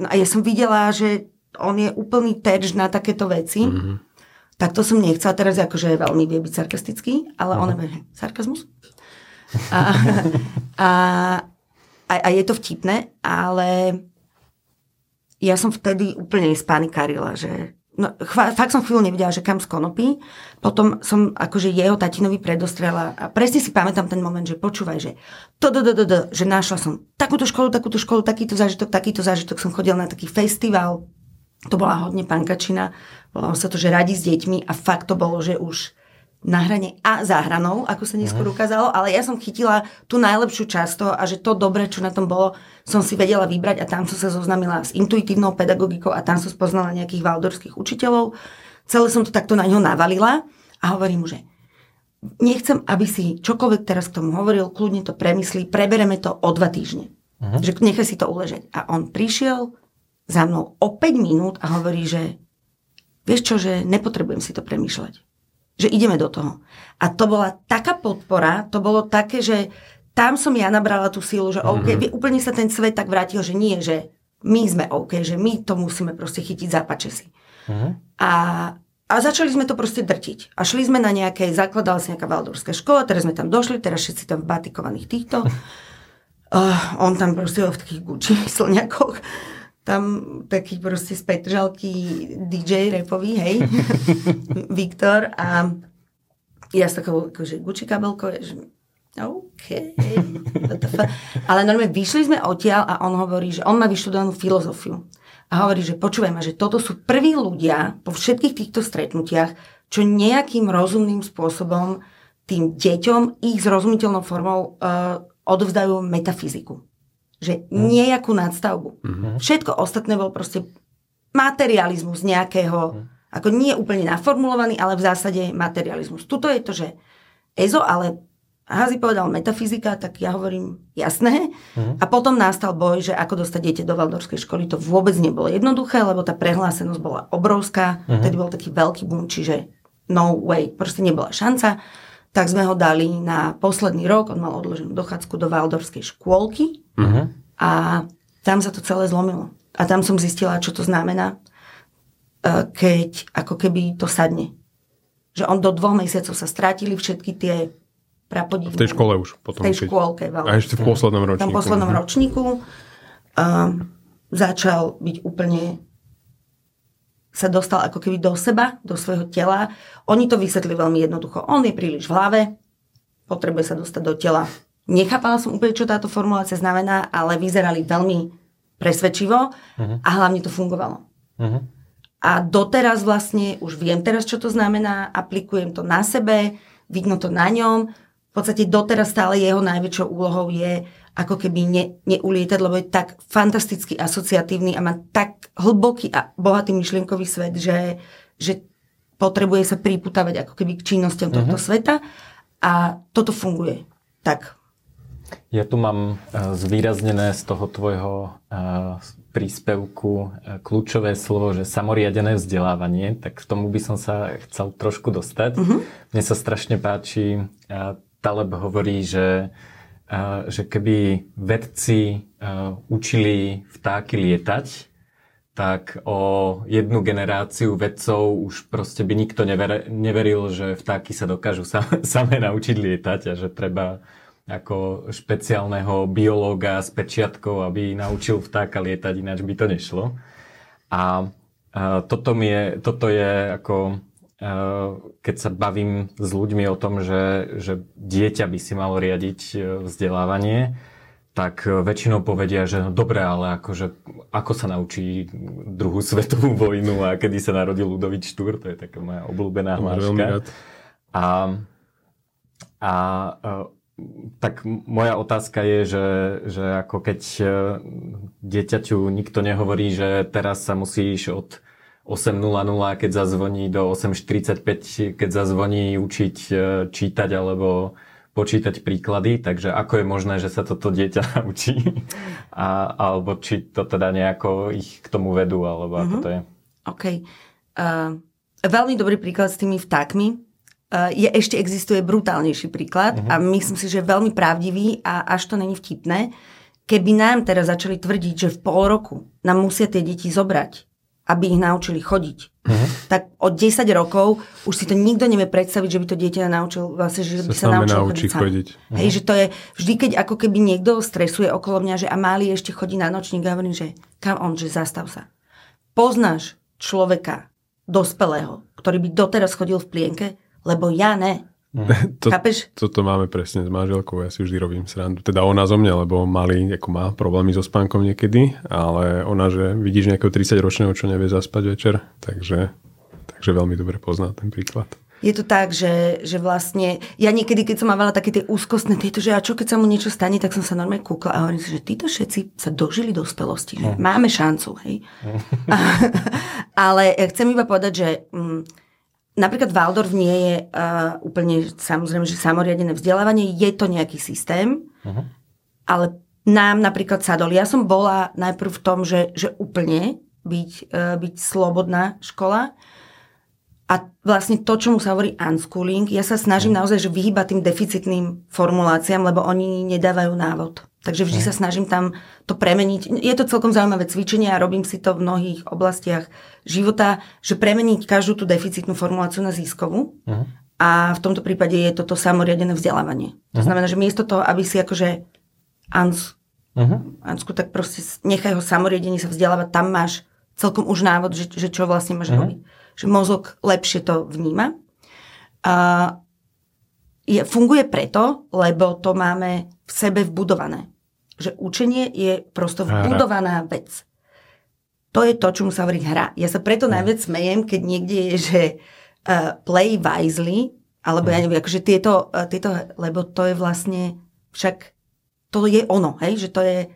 Speaker 3: No a ja som videla, že on je úplný terč na takéto veci. Mm-hmm. Tak to som nechcela. Teraz akože veľmi vie byť sarkastický, ale mm-hmm. on je sarkazmus. A, a, a, a je to vtipné, ale ja som vtedy úplne spanikarila, že no, chva, fakt som chvíľu nevidela, že kam skonopí. Potom som akože jeho tatinovi predostrela a presne si pamätám ten moment, že počúvaj, že to, do, do, do, do, že našla som takúto školu, takúto školu, takýto zážitok, takýto zážitok. Som chodila na taký festival, to bola hodne pankačina, volalo sa to, že radi s deťmi a fakt to bolo, že už na hrane a za hranou, ako sa neskôr mhm. ukázalo, ale ja som chytila tú najlepšiu časť toho a že to dobré, čo na tom bolo, som si vedela vybrať a tam som sa zoznamila s intuitívnou pedagogikou a tam som spoznala nejakých valdorských učiteľov. Celé som to takto na ňo navalila a hovorím mu, že nechcem, aby si čokoľvek teraz k tomu hovoril, kľudne to premyslí, prebereme to o dva týždne. Uh-huh. Že nechaj si to uležať. A on prišiel za mnou o 5 minút a hovorí, že vieš čo, že nepotrebujem si to premýšľať že ideme do toho. A to bola taká podpora, to bolo také, že tam som ja nabrala tú sílu, že OK, mm-hmm. úplne sa ten svet tak vrátil, že nie, že my sme OK, že my to musíme proste chytiť za si. Mm-hmm. A, a začali sme to proste drtiť. A šli sme na nejaké, zakladala sa nejaká valdorská škola, teraz sme tam došli, teraz všetci tam v batikovaných týchto. Uh, (laughs) on tam proste v takých Gucci (laughs) slňakoch tam taký proste z Petržalky DJ repový, hej, (laughs) Viktor a ja s takou akože Gucci kabelkou, že OK. Ale normálne vyšli sme odtiaľ a on hovorí, že on má vyštudovanú filozofiu. A hovorí, že počúvaj ma, že toto sú prví ľudia po všetkých týchto stretnutiach, čo nejakým rozumným spôsobom tým deťom ich zrozumiteľnou formou uh, odovzdajú metafyziku. Že mm. nejakú nadstavbu. Mm-hmm. Všetko ostatné bol proste materializmus nejakého, mm. ako nie úplne naformulovaný, ale v zásade materializmus. Tuto je to, že EZO, ale Hazi povedal metafyzika, tak ja hovorím jasné. Mm. A potom nastal boj, že ako dostať dieťa do Valdorskej školy. To vôbec nebolo jednoduché, lebo tá prehlásenosť bola obrovská. Mm. Vtedy bol taký veľký boom, čiže no way, proste nebola šanca. Tak sme ho dali na posledný rok, on mal odloženú dochádzku do Valdorskej škôlky. Uh-huh. A tam sa to celé zlomilo. A tam som zistila, čo to znamená, e, keď ako keby to sadne. Že on do dvoch mesiacov sa strátili všetky tie prapodivné.
Speaker 1: V tej škole už
Speaker 3: potom. V tej škôlke.
Speaker 1: A ešte v poslednom ročníku.
Speaker 3: V tom poslednom uh-huh. ročníku um, začal byť úplne sa dostal ako keby do seba, do svojho tela. Oni to vysvetli veľmi jednoducho. On je príliš v hlave, potrebuje sa dostať do tela Nechápala som úplne, čo táto formulácia znamená, ale vyzerali veľmi presvedčivo uh-huh. a hlavne to fungovalo. Uh-huh. A doteraz vlastne, už viem teraz, čo to znamená, aplikujem to na sebe, vidno to na ňom. V podstate doteraz stále jeho najväčšou úlohou je ako keby ne, neulietať, lebo je tak fantasticky asociatívny a má tak hlboký a bohatý myšlienkový svet, že, že potrebuje sa priputávať ako keby k činnostiam uh-huh. tohto sveta a toto funguje. Tak
Speaker 2: ja tu mám uh, zvýraznené z toho tvojho uh, príspevku e, kľúčové slovo, že samoriadené vzdelávanie, tak k tomu by som sa chcel trošku dostať. Uh-huh. Mne sa strašne páči, Taleb hovorí, že, že keby vedci učili vtáky lietať, tak o jednu generáciu vedcov už proste by nikto never, neveril, že vtáky sa dokážu sam, (laughs) samé naučiť lietať a že treba ako špeciálneho biológa s pečiatkou, aby naučil vtáka lietať, ináč by to nešlo. A, a toto, mi je, toto je ako, a, keď sa bavím s ľuďmi o tom, že, že dieťa by si malo riadiť e, vzdelávanie, tak väčšinou povedia, že no dobre, ale akože, ako sa naučí druhú svetovú vojnu a kedy sa narodil Ludovič Štúr, to je taká moja obľúbená hláška. A, a tak moja otázka je, že, že ako keď e, dieťaťu nikto nehovorí, že teraz sa musíš od 8.00, keď zazvoní, do 8.45, keď zazvoní, učiť e, čítať alebo počítať príklady, takže ako je možné, že sa toto dieťa (laughs) naučí? A, alebo či to teda nejako ich k tomu vedú, alebo ako mm-hmm. to je?
Speaker 3: OK. Uh, veľmi dobrý príklad s tými vtákmi je, ešte existuje brutálnejší príklad uh-huh. a myslím si, že je veľmi pravdivý a až to není vtipné. Keby nám teraz začali tvrdiť, že v pol roku nám musia tie deti zobrať, aby ich naučili chodiť, uh-huh. tak od 10 rokov už si to nikto nevie predstaviť, že by to dieťa naučil, vlastne, že by sa, sa naučil chodiť, chodiť. Uh-huh. Hej, že to je vždy, keď ako keby niekto stresuje okolo mňa, že a máli ešte chodí na nočník a hovorím, že kam on, že zastav sa. Poznáš človeka, dospelého, ktorý by doteraz chodil v plienke, lebo ja ne.
Speaker 1: Mm. (laughs) To, Chápeš? Toto máme presne s manželkou, ja si vždy robím srandu. Teda ona zo mňa, lebo mali, ako má problémy so spánkom niekedy, ale ona, že vidíš nejakého 30-ročného, čo nevie zaspať večer, takže, takže veľmi dobre pozná ten príklad.
Speaker 3: Je to tak, že, že vlastne, ja niekedy, keď som mávala také tie úzkostné tieto, že a čo keď sa mu niečo stane, tak som sa normálne kúkla a hovorím si, že títo všetci sa dožili dospelosti, že mm. máme šancu, hej. Mm. (laughs) ale chcem iba povedať, že... Mm, Napríklad Waldorf nie je uh, úplne samozrejme, že samoriadené vzdelávanie, je to nejaký systém, uh-huh. ale nám napríklad sadol. Ja som bola najprv v tom, že, že úplne byť, uh, byť slobodná škola a vlastne to, čomu sa hovorí unschooling, ja sa snažím uh-huh. naozaj že vyhýbať tým deficitným formuláciám, lebo oni nedávajú návod. Takže vždy sa snažím tam to premeniť. Je to celkom zaujímavé cvičenie a robím si to v mnohých oblastiach života, že premeniť každú tú deficitnú formuláciu na získovú. Uh-huh. A v tomto prípade je toto samoriadené vzdelávanie. To uh-huh. znamená, že miesto toho, aby si akože ans, uh-huh. ansku, tak proste nechaj ho samoriadenie sa vzdelávať, tam máš celkom už návod, že, že čo vlastne máš uh-huh. robiť. Že mozog lepšie to vníma. A je, funguje preto, lebo to máme v sebe vbudované že učenie je prosto vbudovaná vec. To je to, čomu sa hovorí hra. Ja sa preto najviac smejem, keď niekde je, že uh, play wisely, alebo ja neviem, akože tieto, uh, tieto, lebo to je vlastne, však to je ono, hej, že to je,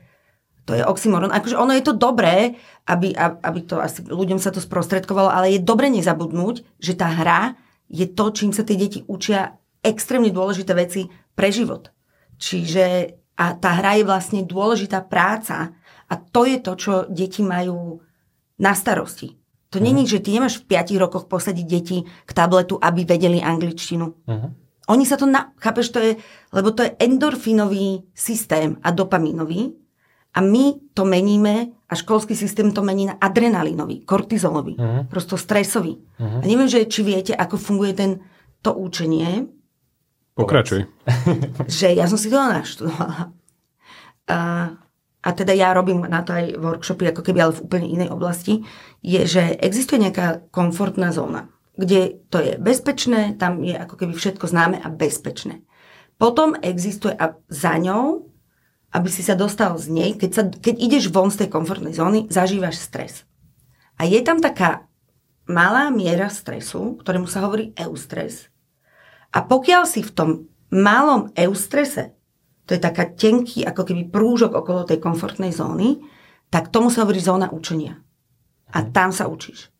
Speaker 3: to je oxymoron. Akože ono je to dobré, aby, aby to asi ľuďom sa to sprostredkovalo, ale je dobre nezabudnúť, že tá hra je to, čím sa tie deti učia extrémne dôležité veci pre život. Čiže a tá hra je vlastne dôležitá práca a to je to, čo deti majú na starosti. To uh-huh. není, že ty nemáš v 5 rokoch posadiť deti k tabletu, aby vedeli angličtinu. Uh-huh. Oni sa to, na, chápeš, to je, lebo to je endorfinový systém a dopamínový a my to meníme a školský systém to mení na adrenalinový, kortizolový, uh-huh. prosto stresový. Uh-huh. A neviem, že či viete, ako funguje ten, to učenie,
Speaker 1: Pokračuj. (laughs)
Speaker 3: že ja som si to naštudovala. A, a teda ja robím na to aj workshopy, ako keby ale v úplne inej oblasti, je, že existuje nejaká komfortná zóna, kde to je bezpečné, tam je ako keby všetko známe a bezpečné. Potom existuje a za ňou, aby si sa dostal z nej, keď, sa, keď ideš von z tej komfortnej zóny, zažívaš stres. A je tam taká malá miera stresu, ktorému sa hovorí eustres, a pokiaľ si v tom malom eustrese, to je taká tenký ako keby prúžok okolo tej komfortnej zóny, tak tomu sa hovorí zóna učenia. A mhm. tam sa učíš.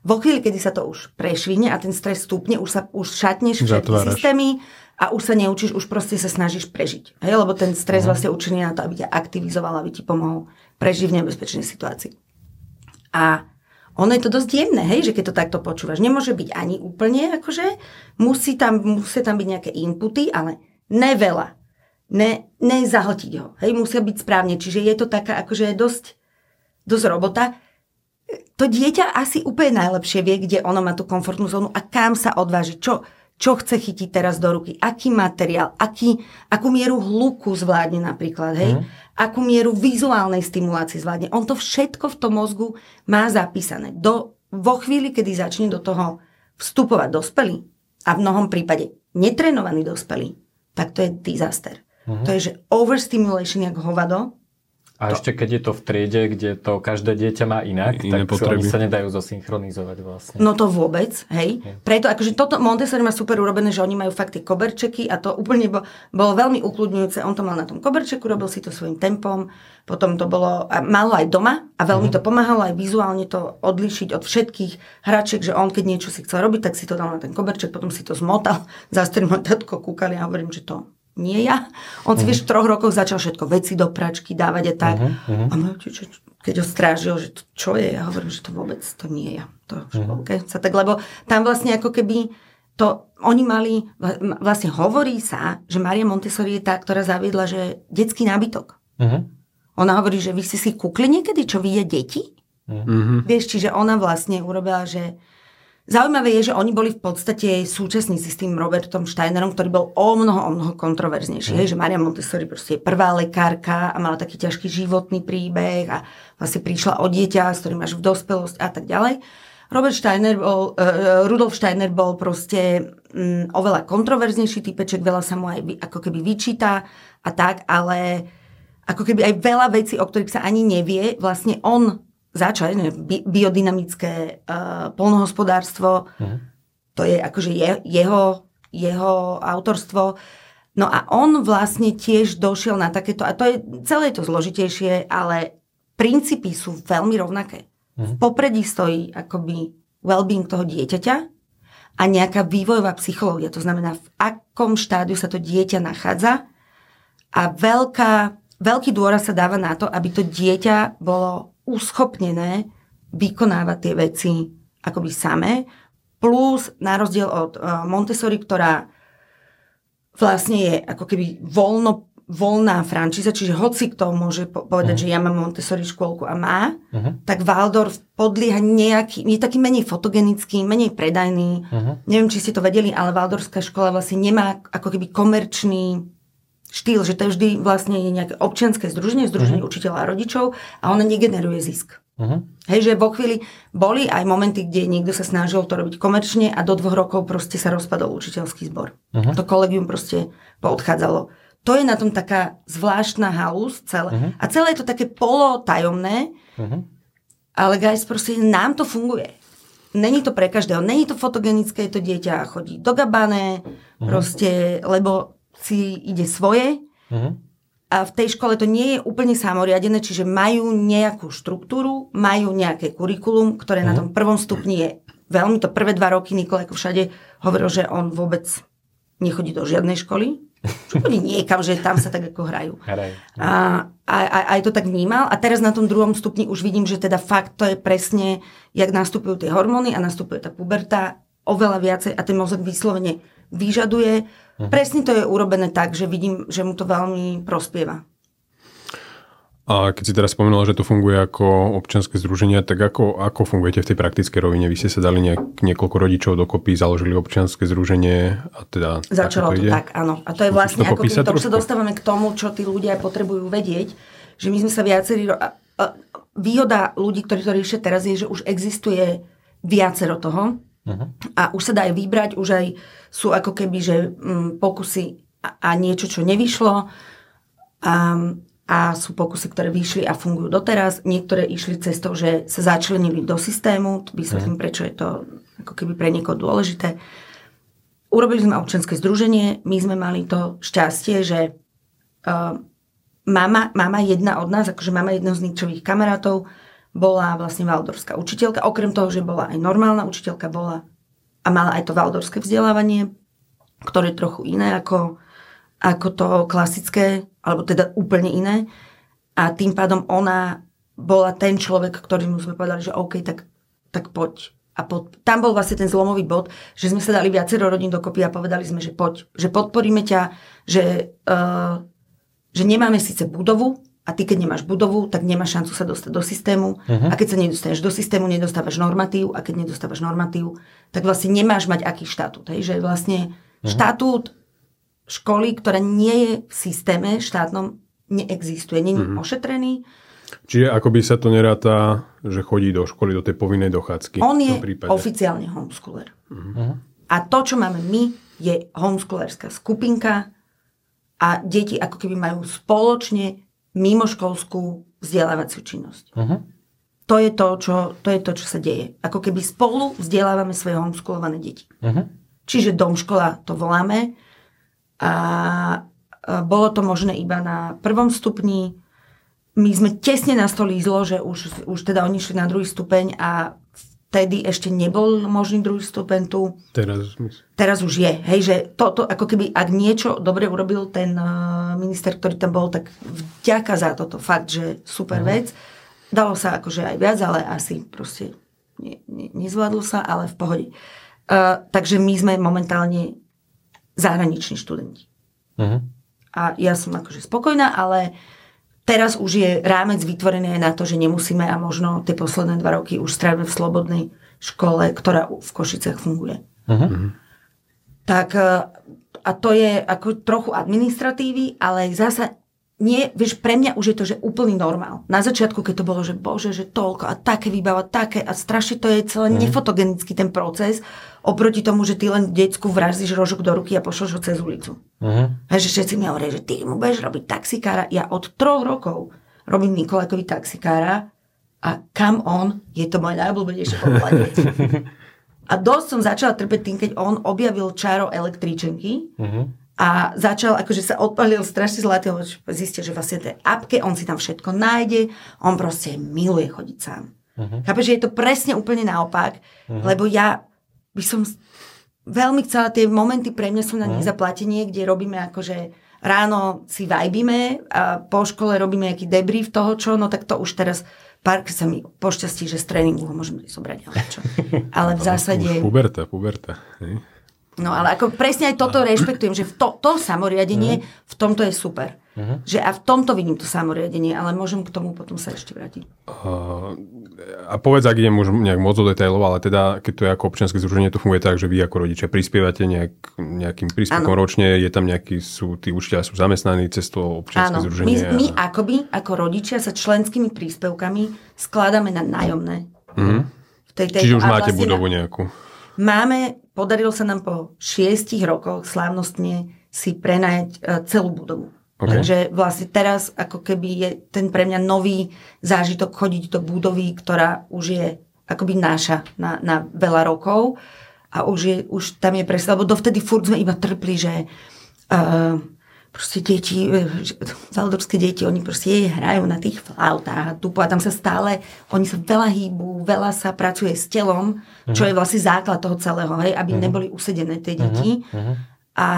Speaker 3: Vo chvíli, kedy sa to už prešvihne a ten stres stúpne, už, sa, už šatneš všetky systémy, a už sa neučíš, už proste sa snažíš prežiť. Hej? Lebo ten stres uh-huh. vlastne učený na to, aby ťa aktivizoval, aby ti pomohol prežiť v nebezpečnej situácii. A ono je to dosť jemné, hej, že keď to takto počúvaš. Nemôže byť ani úplne, akože musí tam, musí tam byť nejaké inputy, ale neveľa. Ne, nezahltiť ho. Hej, musia byť správne. Čiže je to taká, akože dosť, dosť robota. To dieťa asi úplne najlepšie vie, kde ono má tú komfortnú zónu a kam sa odváži. Čo, čo chce chytiť teraz do ruky, aký materiál, aký, akú mieru hluku zvládne napríklad, hej? Mm. akú mieru vizuálnej stimulácie zvládne. On to všetko v tom mozgu má zapísané. Do, vo chvíli, kedy začne do toho vstupovať dospelý a v mnohom prípade netrenovaný dospelý, tak to je disaster. Uh-huh. To je, že overstimulation jak hovado.
Speaker 2: A to... ešte keď je to v triede, kde to každé dieťa má inak, Iné tak potreby. oni sa nedajú zosynchronizovať vlastne.
Speaker 3: No to vôbec, hej. Je. Preto akože toto Montessori má super urobené, že oni majú fakt tie koberčeky a to úplne bo, bolo veľmi ukludňujúce. On to mal na tom koberčeku, robil si to svojim tempom, potom to bolo, a malo aj doma a veľmi uh-huh. to pomáhalo aj vizuálne to odlišiť od všetkých hračiek, že on keď niečo si chcel robiť, tak si to dal na ten koberček, potom si to zmotal, (laughs) za tatko kúkali a hovorím, že to nie ja. On si uh-huh. vieš v troch rokoch začal všetko veci do pračky dávať a tak. Uh-huh. A môj čo, keď ho strážil, že to, čo je, ja hovorím, že to vôbec to nie je ja. To, uh-huh. okay, sa tak, lebo tam vlastne ako keby to, oni mali, vlastne hovorí sa, že Maria Montessori je tá, ktorá zaviedla, že detský nábytok. Uh-huh. Ona hovorí, že vy ste si kúkli niekedy, čo je deti? Uh-huh. Vieš, čiže ona vlastne urobila, že Zaujímavé je, že oni boli v podstate súčasníci s tým Robertom Steinerom, ktorý bol o mnoho, o mnoho kontroverznejší. Mm. Hej, že Maria Montessori proste je prvá lekárka a mala taký ťažký životný príbeh a vlastne prišla o dieťa, s ktorým máš v dospelosť a tak ďalej. Robert Steiner bol, uh, Rudolf Steiner bol proste um, oveľa kontroverznejší typeček, veľa sa mu aj ako keby vyčíta a tak, ale ako keby aj veľa vecí, o ktorých sa ani nevie, vlastne on začať, bi- biodynamické uh, polnohospodárstvo, uh-huh. to je akože je, jeho, jeho autorstvo. No a on vlastne tiež došiel na takéto, a to je celé to zložitejšie, ale princípy sú veľmi rovnaké. Uh-huh. V popredí stojí akoby well-being toho dieťaťa a nejaká vývojová psychológia. To znamená, v akom štádiu sa to dieťa nachádza a veľká, veľký dôraz sa dáva na to, aby to dieťa bolo uschopnené vykonávať tie veci akoby samé, plus na rozdiel od uh, Montessori, ktorá vlastne je ako keby voľno, voľná frančíza, čiže hoci kto môže povedať, uh-huh. že ja mám Montessori škôlku a má, uh-huh. tak Waldorf podlieha nejaký, je taký menej fotogenický, menej predajný. Uh-huh. Neviem, či ste to vedeli, ale Waldorská škola vlastne nemá ako keby komerčný štýl, že to je vždy vlastne je nejaké občianske združenie, združenie uh-huh. učiteľa a rodičov a ona negeneruje zisk. Uh-huh. Hej, že vo chvíli boli aj momenty, kde niekto sa snažil to robiť komerčne a do dvoch rokov proste sa rozpadol učiteľský zbor. Uh-huh. To kolegium proste poodchádzalo. To je na tom taká zvláštna halus celé. Uh-huh. A celé je to také polotajomné, uh-huh. ale guys, proste nám to funguje. Není to pre každého. Není to fotogenické, to dieťa chodí do gabane, uh-huh. proste, lebo si ide svoje uh-huh. a v tej škole to nie je úplne samoriadené, čiže majú nejakú štruktúru, majú nejaké kurikulum, ktoré uh-huh. na mhm. tom prvom stupni je veľmi, to prvé dva roky Nikola ako všade hovoril, že on vôbec nechodí do žiadnej školy, chodí niekam, že tam sa tak ako hrajú. A, a, a aj to tak vnímal. A teraz na tom druhom stupni už vidím, že teda fakt to je presne, jak nastupujú tie hormóny a nastupuje tá puberta oveľa viacej a ten mozog vyslovene vyžaduje Mhm. Presne to je urobené tak, že vidím, že mu to veľmi prospieva.
Speaker 1: A keď si teraz spomenula, že to funguje ako občianske združenie, tak ako, ako fungujete v tej praktickej rovine? Vy ste sa dali nejak, niekoľko rodičov dokopy, založili občianske združenie a teda...
Speaker 3: Začalo to, to tak, áno. A to je vlastne, to ako keď to, sa dostávame k tomu, čo tí ľudia potrebujú vedieť, že my sme sa viacerí... Výhoda ľudí, ktorí to riešia teraz, je, že už existuje viacero toho uh-huh. a už sa dá aj vybrať, už aj sú ako keby, že mm, pokusy a, a niečo, čo nevyšlo a, a sú pokusy, ktoré vyšli a fungujú doteraz. Niektoré išli cestou, že sa začlenili do systému, vysvetlím, mm. prečo je to ako keby pre niekoho dôležité. Urobili sme občianske združenie, my sme mali to šťastie, že uh, mama, mama jedna od nás, akože mama jedného z ničových kamarátov, bola vlastne valdorská učiteľka. Okrem toho, že bola aj normálna učiteľka, bola a mala aj to valdorské vzdelávanie. ktoré je trochu iné ako, ako to klasické, alebo teda úplne iné. A tým pádom ona bola ten človek, ktorým sme povedali, že OK, tak, tak poď. A pod, tam bol vlastne ten zlomový bod, že sme sa dali viacero rodín dokopy a povedali sme, že poď, že podporíme ťa, že, uh, že nemáme síce budovu, a ty, keď nemáš budovu, tak nemáš šancu sa dostať do systému. Uh-huh. A keď sa nedostaneš do systému, nedostávaš normatív. A keď nedostávaš normatív, tak vlastne nemáš mať aký štatút. Hej? Že vlastne uh-huh. štatút školy, ktorá nie je v systéme štátnom, neexistuje. Je uh-huh. ošetrený.
Speaker 1: Čiže akoby sa to neráta, že chodí do školy, do tej povinnej dochádzky.
Speaker 3: On je oficiálne homeschooler. Uh-huh. A to, čo máme my, je homeschoolerská skupinka a deti ako keby majú spoločne mimoškolskú vzdelávaciu činnosť. Uh-huh. To, je to, čo, to je to, čo sa deje. Ako keby spolu vzdelávame svoje homeschoolované deti. Uh-huh. Čiže dom škola to voláme a bolo to možné iba na prvom stupni. My sme tesne nastoli zlo, že už, už teda oni šli na druhý stupeň a vtedy ešte nebol možný druhý stupeň tu.
Speaker 1: Teraz,
Speaker 3: Teraz už je. Hej, že to, to, ako keby, ak niečo dobre urobil ten uh, minister, ktorý tam bol, tak vďaka za toto. Fakt, že super uh-huh. vec. Dalo sa akože aj viac, ale asi proste ne, ne, nezvládlo sa, ale v pohode. Uh, takže my sme momentálne zahraniční študenti. Uh-huh. A ja som akože spokojná, ale Teraz už je rámec vytvorený aj na to, že nemusíme a možno tie posledné dva roky už strávime v slobodnej škole, ktorá v Košicech funguje. Uh-huh. Tak e, a to je ako trochu administratívy, ale zasa nie, vieš, pre mňa už je to, že úplný normál. Na začiatku, keď to bolo, že bože, že toľko a také výbava, také a strašne to je celé mm. nefotogenický ten proces, oproti tomu, že ty len decku vraždíš rožok do ruky a pošloš ho cez ulicu. Uh-huh. A že všetci mi hovoria, že ty mu budeš robiť taxikára. Ja od troch rokov robím Nikolákovi taxikára a kam on, je to moje najobľúbenejšie povolanie. (laughs) a dosť som začala trpeť tým, keď on objavil čaro električenky uh-huh. a začal, akože sa odpalil strašne zlatý, zistil, že vlastne tej apke, on si tam všetko nájde, on proste miluje chodiť sám. Uh-huh. Chápeš, že je to presne úplne naopak, uh-huh. lebo ja by som veľmi chcela, tie momenty pre mňa sú na nich mhm. zaplatenie, kde robíme akože ráno si vajbíme a po škole robíme nejaký debrief toho, čo, no tak to už teraz pár sa mi pošťastí, že z tréningu ho môžeme zobrať, ale čo. (laughs) Ale v zásade...
Speaker 1: Už puberta, puberta.
Speaker 3: No ale ako presne aj toto (clears throat) rešpektujem, že to, to samoriadenie, mm. v tomto je super. Uh-huh. Že a v tomto vidím to samoriadenie, ale môžem k tomu potom sa ešte vrátiť. Uh,
Speaker 1: a povedz, ak idem už nejak moc do detailov, ale teda, keď to je ako občianske združenie, to funguje tak, že vy ako rodičia prispievate nejak, nejakým príspevkom ročne, je tam nejaký, sú, tí učiteľia sú zamestnaní cez to občianske združenie.
Speaker 3: My, my akoby, ako rodičia sa členskými príspevkami skladáme na nájomné. Uh-huh.
Speaker 1: V tej, tej, Čiže už máte vlastne budovu nejakú.
Speaker 3: Máme, podarilo sa nám po šiestich rokoch slávnostne si prenajať uh, celú budovu. Okay. Takže vlastne teraz ako keby je ten pre mňa nový zážitok chodiť do budovy, ktorá už je akoby náša na, na veľa rokov a už, je, už tam je presne, lebo dovtedy furt sme iba trpli, že uh, proste deti, valdorské e, deti, oni proste hrajú na tých flautách a tupu a tam sa stále, oni sa veľa hýbu, veľa sa pracuje s telom, uh-huh. čo je vlastne základ toho celého, hej, aby uh-huh. neboli usedené tie deti. Uh-huh. A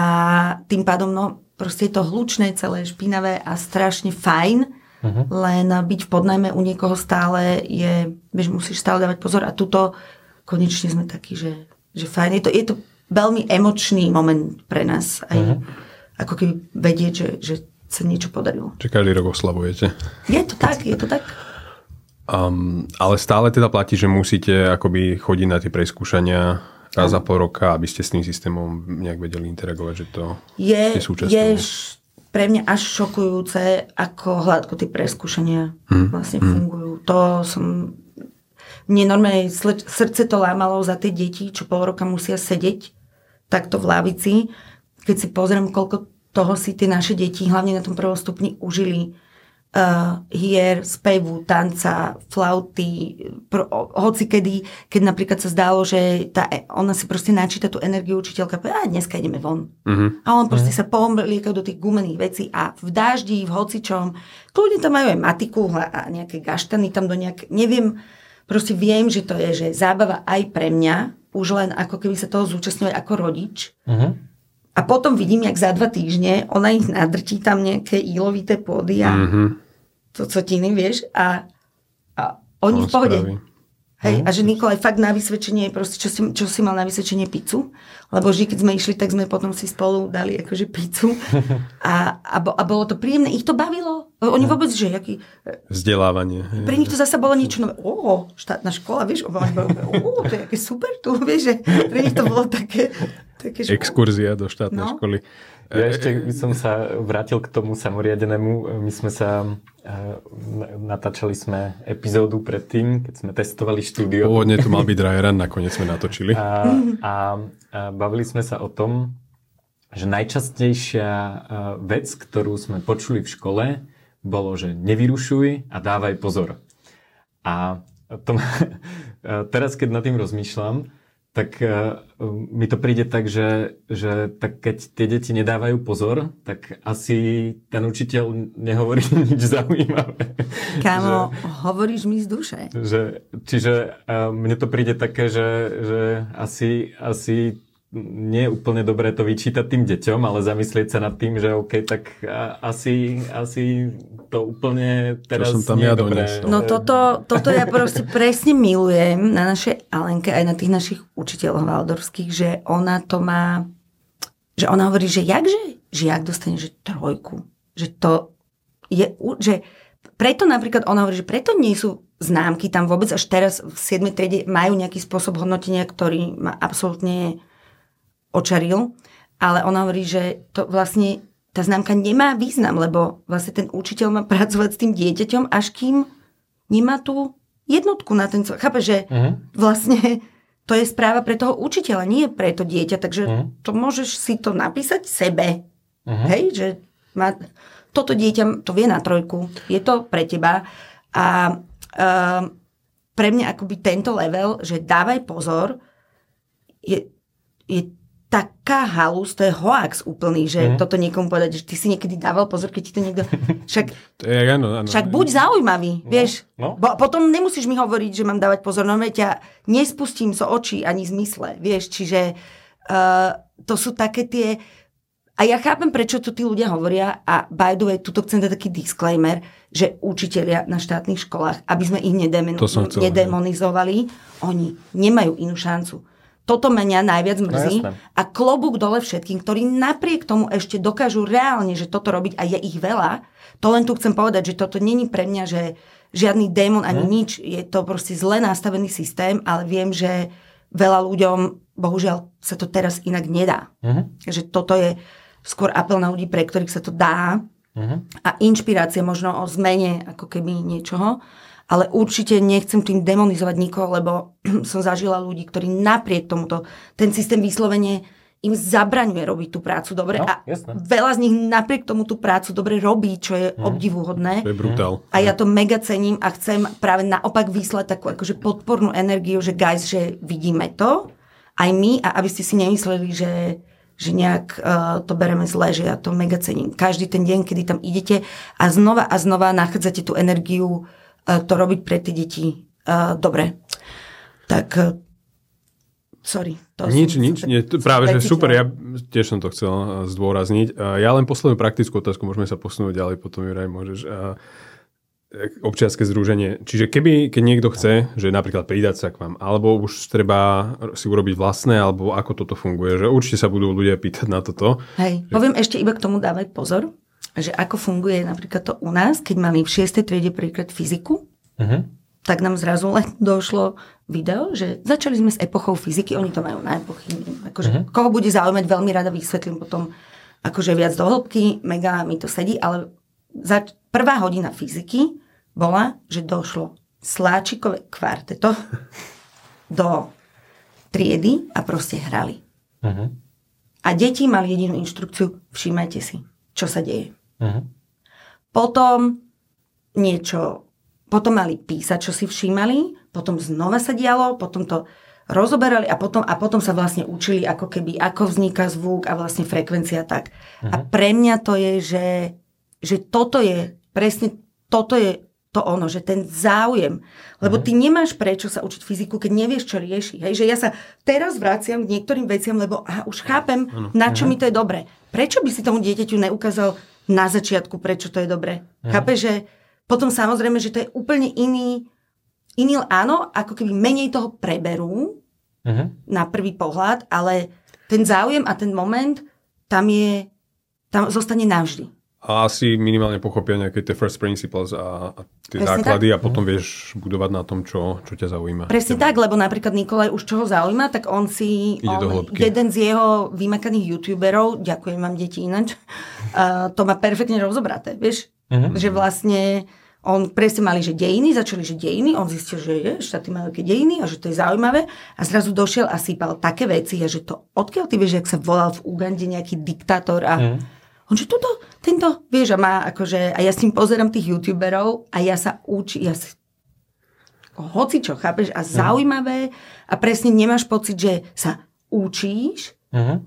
Speaker 3: tým pádom, no, proste je to hlučné, celé špinavé a strašne fajn, uh-huh. len byť v podnajme u niekoho stále je, vieš, musíš stále dávať pozor a tuto konečne sme takí, že, že fajn. Je to, je to veľmi emočný moment pre nás aj uh-huh. ako keby vedieť, že, že sa niečo podarilo.
Speaker 1: Čiže každý rok oslavujete.
Speaker 3: Je to tak, je to tak.
Speaker 1: Um, ale stále teda platí, že musíte akoby chodiť na tie preskúšania raz za pol roka, aby ste s tým systémom nejak vedeli interagovať, že to
Speaker 3: je, je súčasťou. Je pre mňa až šokujúce, ako hladko tie preskúšania hmm. vlastne hmm. fungujú. To som... Mne normálne srdce to lámalo za tie deti, čo pol roka musia sedieť takto v lavici. Keď si pozriem, koľko toho si tie naše deti, hlavne na tom prvom stupni, užili uh, hier, spevu, tanca, flauty, pro, hoci kedy, keď napríklad sa zdalo, že tá, e, ona si proste načíta tú energiu učiteľka, a dneska ideme von. Uh-huh. A on proste uh-huh. sa pomlieka do tých gumených vecí a v daždi, v hocičom, kľudne tam majú aj matiku a nejaké gaštany tam do nejak, neviem, proste viem, že to je, že zábava aj pre mňa, už len ako keby sa toho zúčastňovať ako rodič. Uh-huh A potom vidím, jak za dva týždne ona ich nadrtí tam nejaké ílovité pôdy a mm-hmm. to cotiny, vieš, a, a oni v pohode. Spraví. Hej, mm. a že Nikolaj fakt na vysvedčenie, proste, čo, si, čo si mal na vysvedčenie pizzu, lebo vždy, keď sme išli, tak sme potom si spolu dali akože pizzu (laughs) a, a, bo, a bolo to príjemné, ich to bavilo. Oni vôbec, že jaký...
Speaker 1: Vzdelávanie.
Speaker 3: Pre nich to zase bolo niečo nové. Ó, štátna škola, vieš, oni ó, to je aké super tu, vieš, že pre nich to bolo také...
Speaker 1: Exkurzia do štátnej no? školy.
Speaker 2: Ja ešte by som sa vrátil k tomu samoriadenému. My sme sa, eh, natáčali sme epizódu predtým, keď sme testovali štúdio.
Speaker 1: Pôvodne to mal byť dry run, nakoniec sme natočili.
Speaker 2: A, a, a bavili sme sa o tom, že najčastejšia eh, vec, ktorú sme počuli v škole, bolo, že nevyrušuj a dávaj pozor. A to, (laughs) teraz, keď nad tým rozmýšľam, tak uh, mi to príde tak, že, že tak keď tie deti nedávajú pozor, tak asi ten učiteľ nehovorí (laughs) nič zaujímavé.
Speaker 3: Kámo, že, hovoríš mi z duše.
Speaker 2: Že, čiže uh, mne to príde také, že, že asi, asi nie je úplne dobré to vyčítať tým deťom, ale zamyslieť sa nad tým, že OK, tak asi, asi to úplne teraz to som tam nie ja dobré.
Speaker 3: No toto, toto ja proste presne milujem na našej Alenke aj na tých našich učiteľov valdorských, že ona to má, že ona hovorí, že jakže žiak dostane, že trojku. Že to je, že preto napríklad ona hovorí, že preto nie sú známky tam vôbec až teraz v 7. triede majú nejaký spôsob hodnotenia, ktorý ma absolútne očaril, ale ona hovorí, že to vlastne tá známka nemá význam, lebo vlastne ten učiteľ má pracovať s tým dieťaťom, až kým nemá tú jednotku na ten... Chápe, že uh-huh. vlastne to je správa pre toho učiteľa, nie pre to dieťa, takže uh-huh. to môžeš si to napísať sebe. Uh-huh. Hej, že má, toto dieťa to vie na trojku, je to pre teba a uh, pre mňa akoby tento level, že dávaj pozor, je, je taká halus, to je hoax úplný, že mm. toto niekomu povedať, že ty si niekedy dával pozor, keď ti to niekto... (laughs) Však,
Speaker 1: to je, áno, áno.
Speaker 3: však buď zaujímavý, no, vieš. No. Bo, potom nemusíš mi hovoriť, že mám dávať pozor, no ťa nespustím zo so očí ani z mysle, vieš. Čiže uh, to sú také tie... A ja chápem, prečo to tí ľudia hovoria a by the way, tuto chcem dať taký disclaimer, že učitelia na štátnych školách, aby sme ich nedemonizovali, oni nemajú inú šancu toto mňa najviac no mrzí. No, a klobúk dole všetkým, ktorí napriek tomu ešte dokážu reálne, že toto robiť a je ich veľa. To len tu chcem povedať, že toto není pre mňa, že žiadny démon ani hmm. nič. Je to proste zle nastavený systém, ale viem, že veľa ľuďom, bohužiaľ, sa to teraz inak nedá. Hmm. Že toto je skôr apel na ľudí, pre ktorých sa to dá. Hmm. A inšpirácia možno o zmene ako keby niečoho ale určite nechcem tým demonizovať nikoho, lebo (clears throat) som zažila ľudí, ktorí napriek tomuto, ten systém vyslovene im zabraňuje robiť tú prácu dobre no, a jasné. veľa z nich napriek tomu tú prácu dobre robí, čo je mm. obdivuhodné.
Speaker 1: To je brutál.
Speaker 3: A ja to mega cením a chcem práve naopak vyslať takú akože podpornú energiu, že guys, že vidíme to, aj my a aby ste si nemysleli, že že nejak uh, to bereme zle, že ja to mega cením. Každý ten deň, kedy tam idete a znova a znova nachádzate tú energiu to robiť pre tie deti dobre. Tak e, sorry.
Speaker 1: To nič, nič, nie, práve že super, ja tiež som to chcel zdôrazniť. Ja len poslednú praktickú otázku, môžeme sa posunúť ďalej, potom Juraj môžeš. Občianske združenie. Čiže keby, keď niekto chce, že napríklad pridať sa k vám, alebo už treba si urobiť vlastné, alebo ako toto funguje, že určite sa budú ľudia pýtať na toto.
Speaker 3: Hej, že... poviem ešte iba k tomu dávať pozor, že ako funguje napríklad to u nás, keď mali v 6. triede príklad fyziku, uh-huh. tak nám zrazu len (laughs) došlo video, že začali sme s epochou fyziky, oni to majú na epochy. Akože, uh-huh. Koho bude zaujímať, veľmi rada vysvetlím potom akože viac do hĺbky, mega mi to sedí, ale za, prvá hodina fyziky bola, že došlo sláčikové kvarteto (laughs) do triedy a proste hrali. Uh-huh. A deti mali jedinú inštrukciu, všímajte si, čo sa deje. Uh-huh. Potom niečo, potom mali písať, čo si všímali, potom znova sa dialo, potom to rozoberali a potom, a potom sa vlastne učili ako keby, ako vzniká zvuk a vlastne frekvencia tak. Uh-huh. A pre mňa to je, že, že toto je, presne toto je to ono, že ten záujem. Lebo ty nemáš prečo sa učiť fyziku, keď nevieš, čo rieši. Hej? Že ja sa teraz vraciam k niektorým veciam, lebo aha, už chápem, na čo mi to je dobre. Prečo by si tomu dieťaťu neukázal na začiatku, prečo to je dobre? Chápe, že potom samozrejme, že to je úplne iný, iný áno, ako keby menej toho preberú uh-huh. na prvý pohľad, ale ten záujem a ten moment tam je, tam zostane navždy
Speaker 1: a asi minimálne pochopia nejaké tie first principles a, a tie Presne základy tak. a potom vieš budovať na tom, čo, čo ťa zaujíma.
Speaker 3: Presne tak, lebo napríklad Nikolaj už čo ho zaujíma, tak on si,
Speaker 1: Ide
Speaker 3: on, jeden z jeho vymakaných youtuberov, ďakujem vám deti inač, uh, (laughs) to má perfektne rozobraté, vieš, uh-huh. že vlastne on presne mali, že dejiny, začali, že dejiny, on zistil, že je, štáty majú také dejiny a že to je zaujímavé a zrazu došiel a sypal také veci a že to, odkiaľ ty vieš, jak sa volal v Ugande nejaký diktátor a uh-huh on že tuto, tento, vieš, a má akože, a ja s ním pozerám tých youtuberov a ja sa učím, ja si, hoci čo, chápeš, a zaujímavé a presne nemáš pocit, že sa učíš, uh-huh.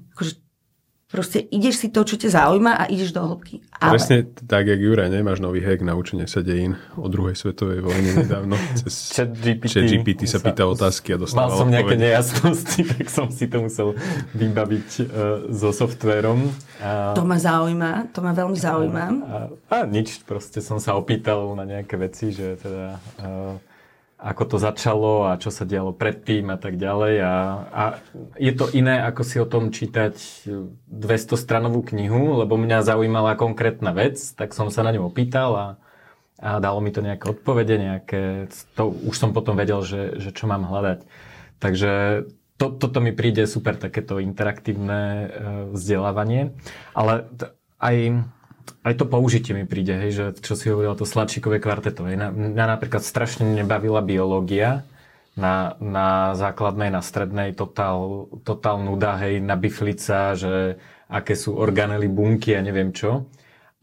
Speaker 3: Proste ideš si to, čo ťa zaujíma a ideš do hĺbky.
Speaker 1: Ale... Presne tak, jak Juraj, nemáš nový hack na učenie sa dejín o druhej svetovej vojne nedávno. (laughs)
Speaker 2: Cez Chat GPT,
Speaker 1: Chat GPT sa, pýta otázky a dostáva
Speaker 2: Mal som nejaké nejasnosti, (laughs) tak som si to musel vybaviť uh, so softverom.
Speaker 3: A, to ma zaujíma, to ma veľmi zaujíma.
Speaker 2: A, a, a nič, proste som sa opýtal na nejaké veci, že teda... Uh, ako to začalo a čo sa dialo predtým a tak ďalej. A, a je to iné, ako si o tom čítať 200-stranovú knihu, lebo mňa zaujímala konkrétna vec, tak som sa na ňu opýtal a, a dalo mi to nejaké odpovede, nejaké, to už som potom vedel, že, že čo mám hľadať. Takže to, toto mi príde super, takéto interaktívne e, vzdelávanie. Ale t- aj aj to použitie mi príde, hej, že čo si hovorila, to sladčíkové kvarteto. Hej. Mňa napríklad strašne nebavila biológia na, na základnej, na strednej, totál, totál nuda, hej, na biflica, že aké sú organely, bunky a neviem čo.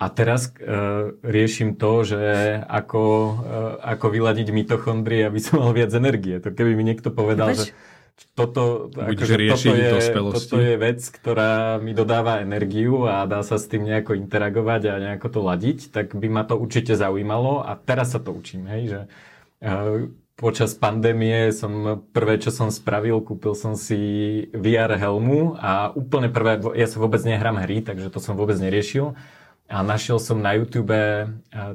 Speaker 2: A teraz e, riešim to, že ako, e, ako vyladiť mitochondrie, aby som mal viac energie. To keby mi niekto povedal, Veď, že toto, akože toto, je, toto je vec, ktorá mi dodáva energiu a dá sa s tým nejako interagovať a nejako to ladiť, tak by ma to určite zaujímalo a teraz sa to učím, hej, že uh, počas pandémie som prvé, čo som spravil, kúpil som si VR helmu a úplne prvé, ja sa vôbec nehrám hry, takže to som vôbec neriešil. A našiel som na YouTube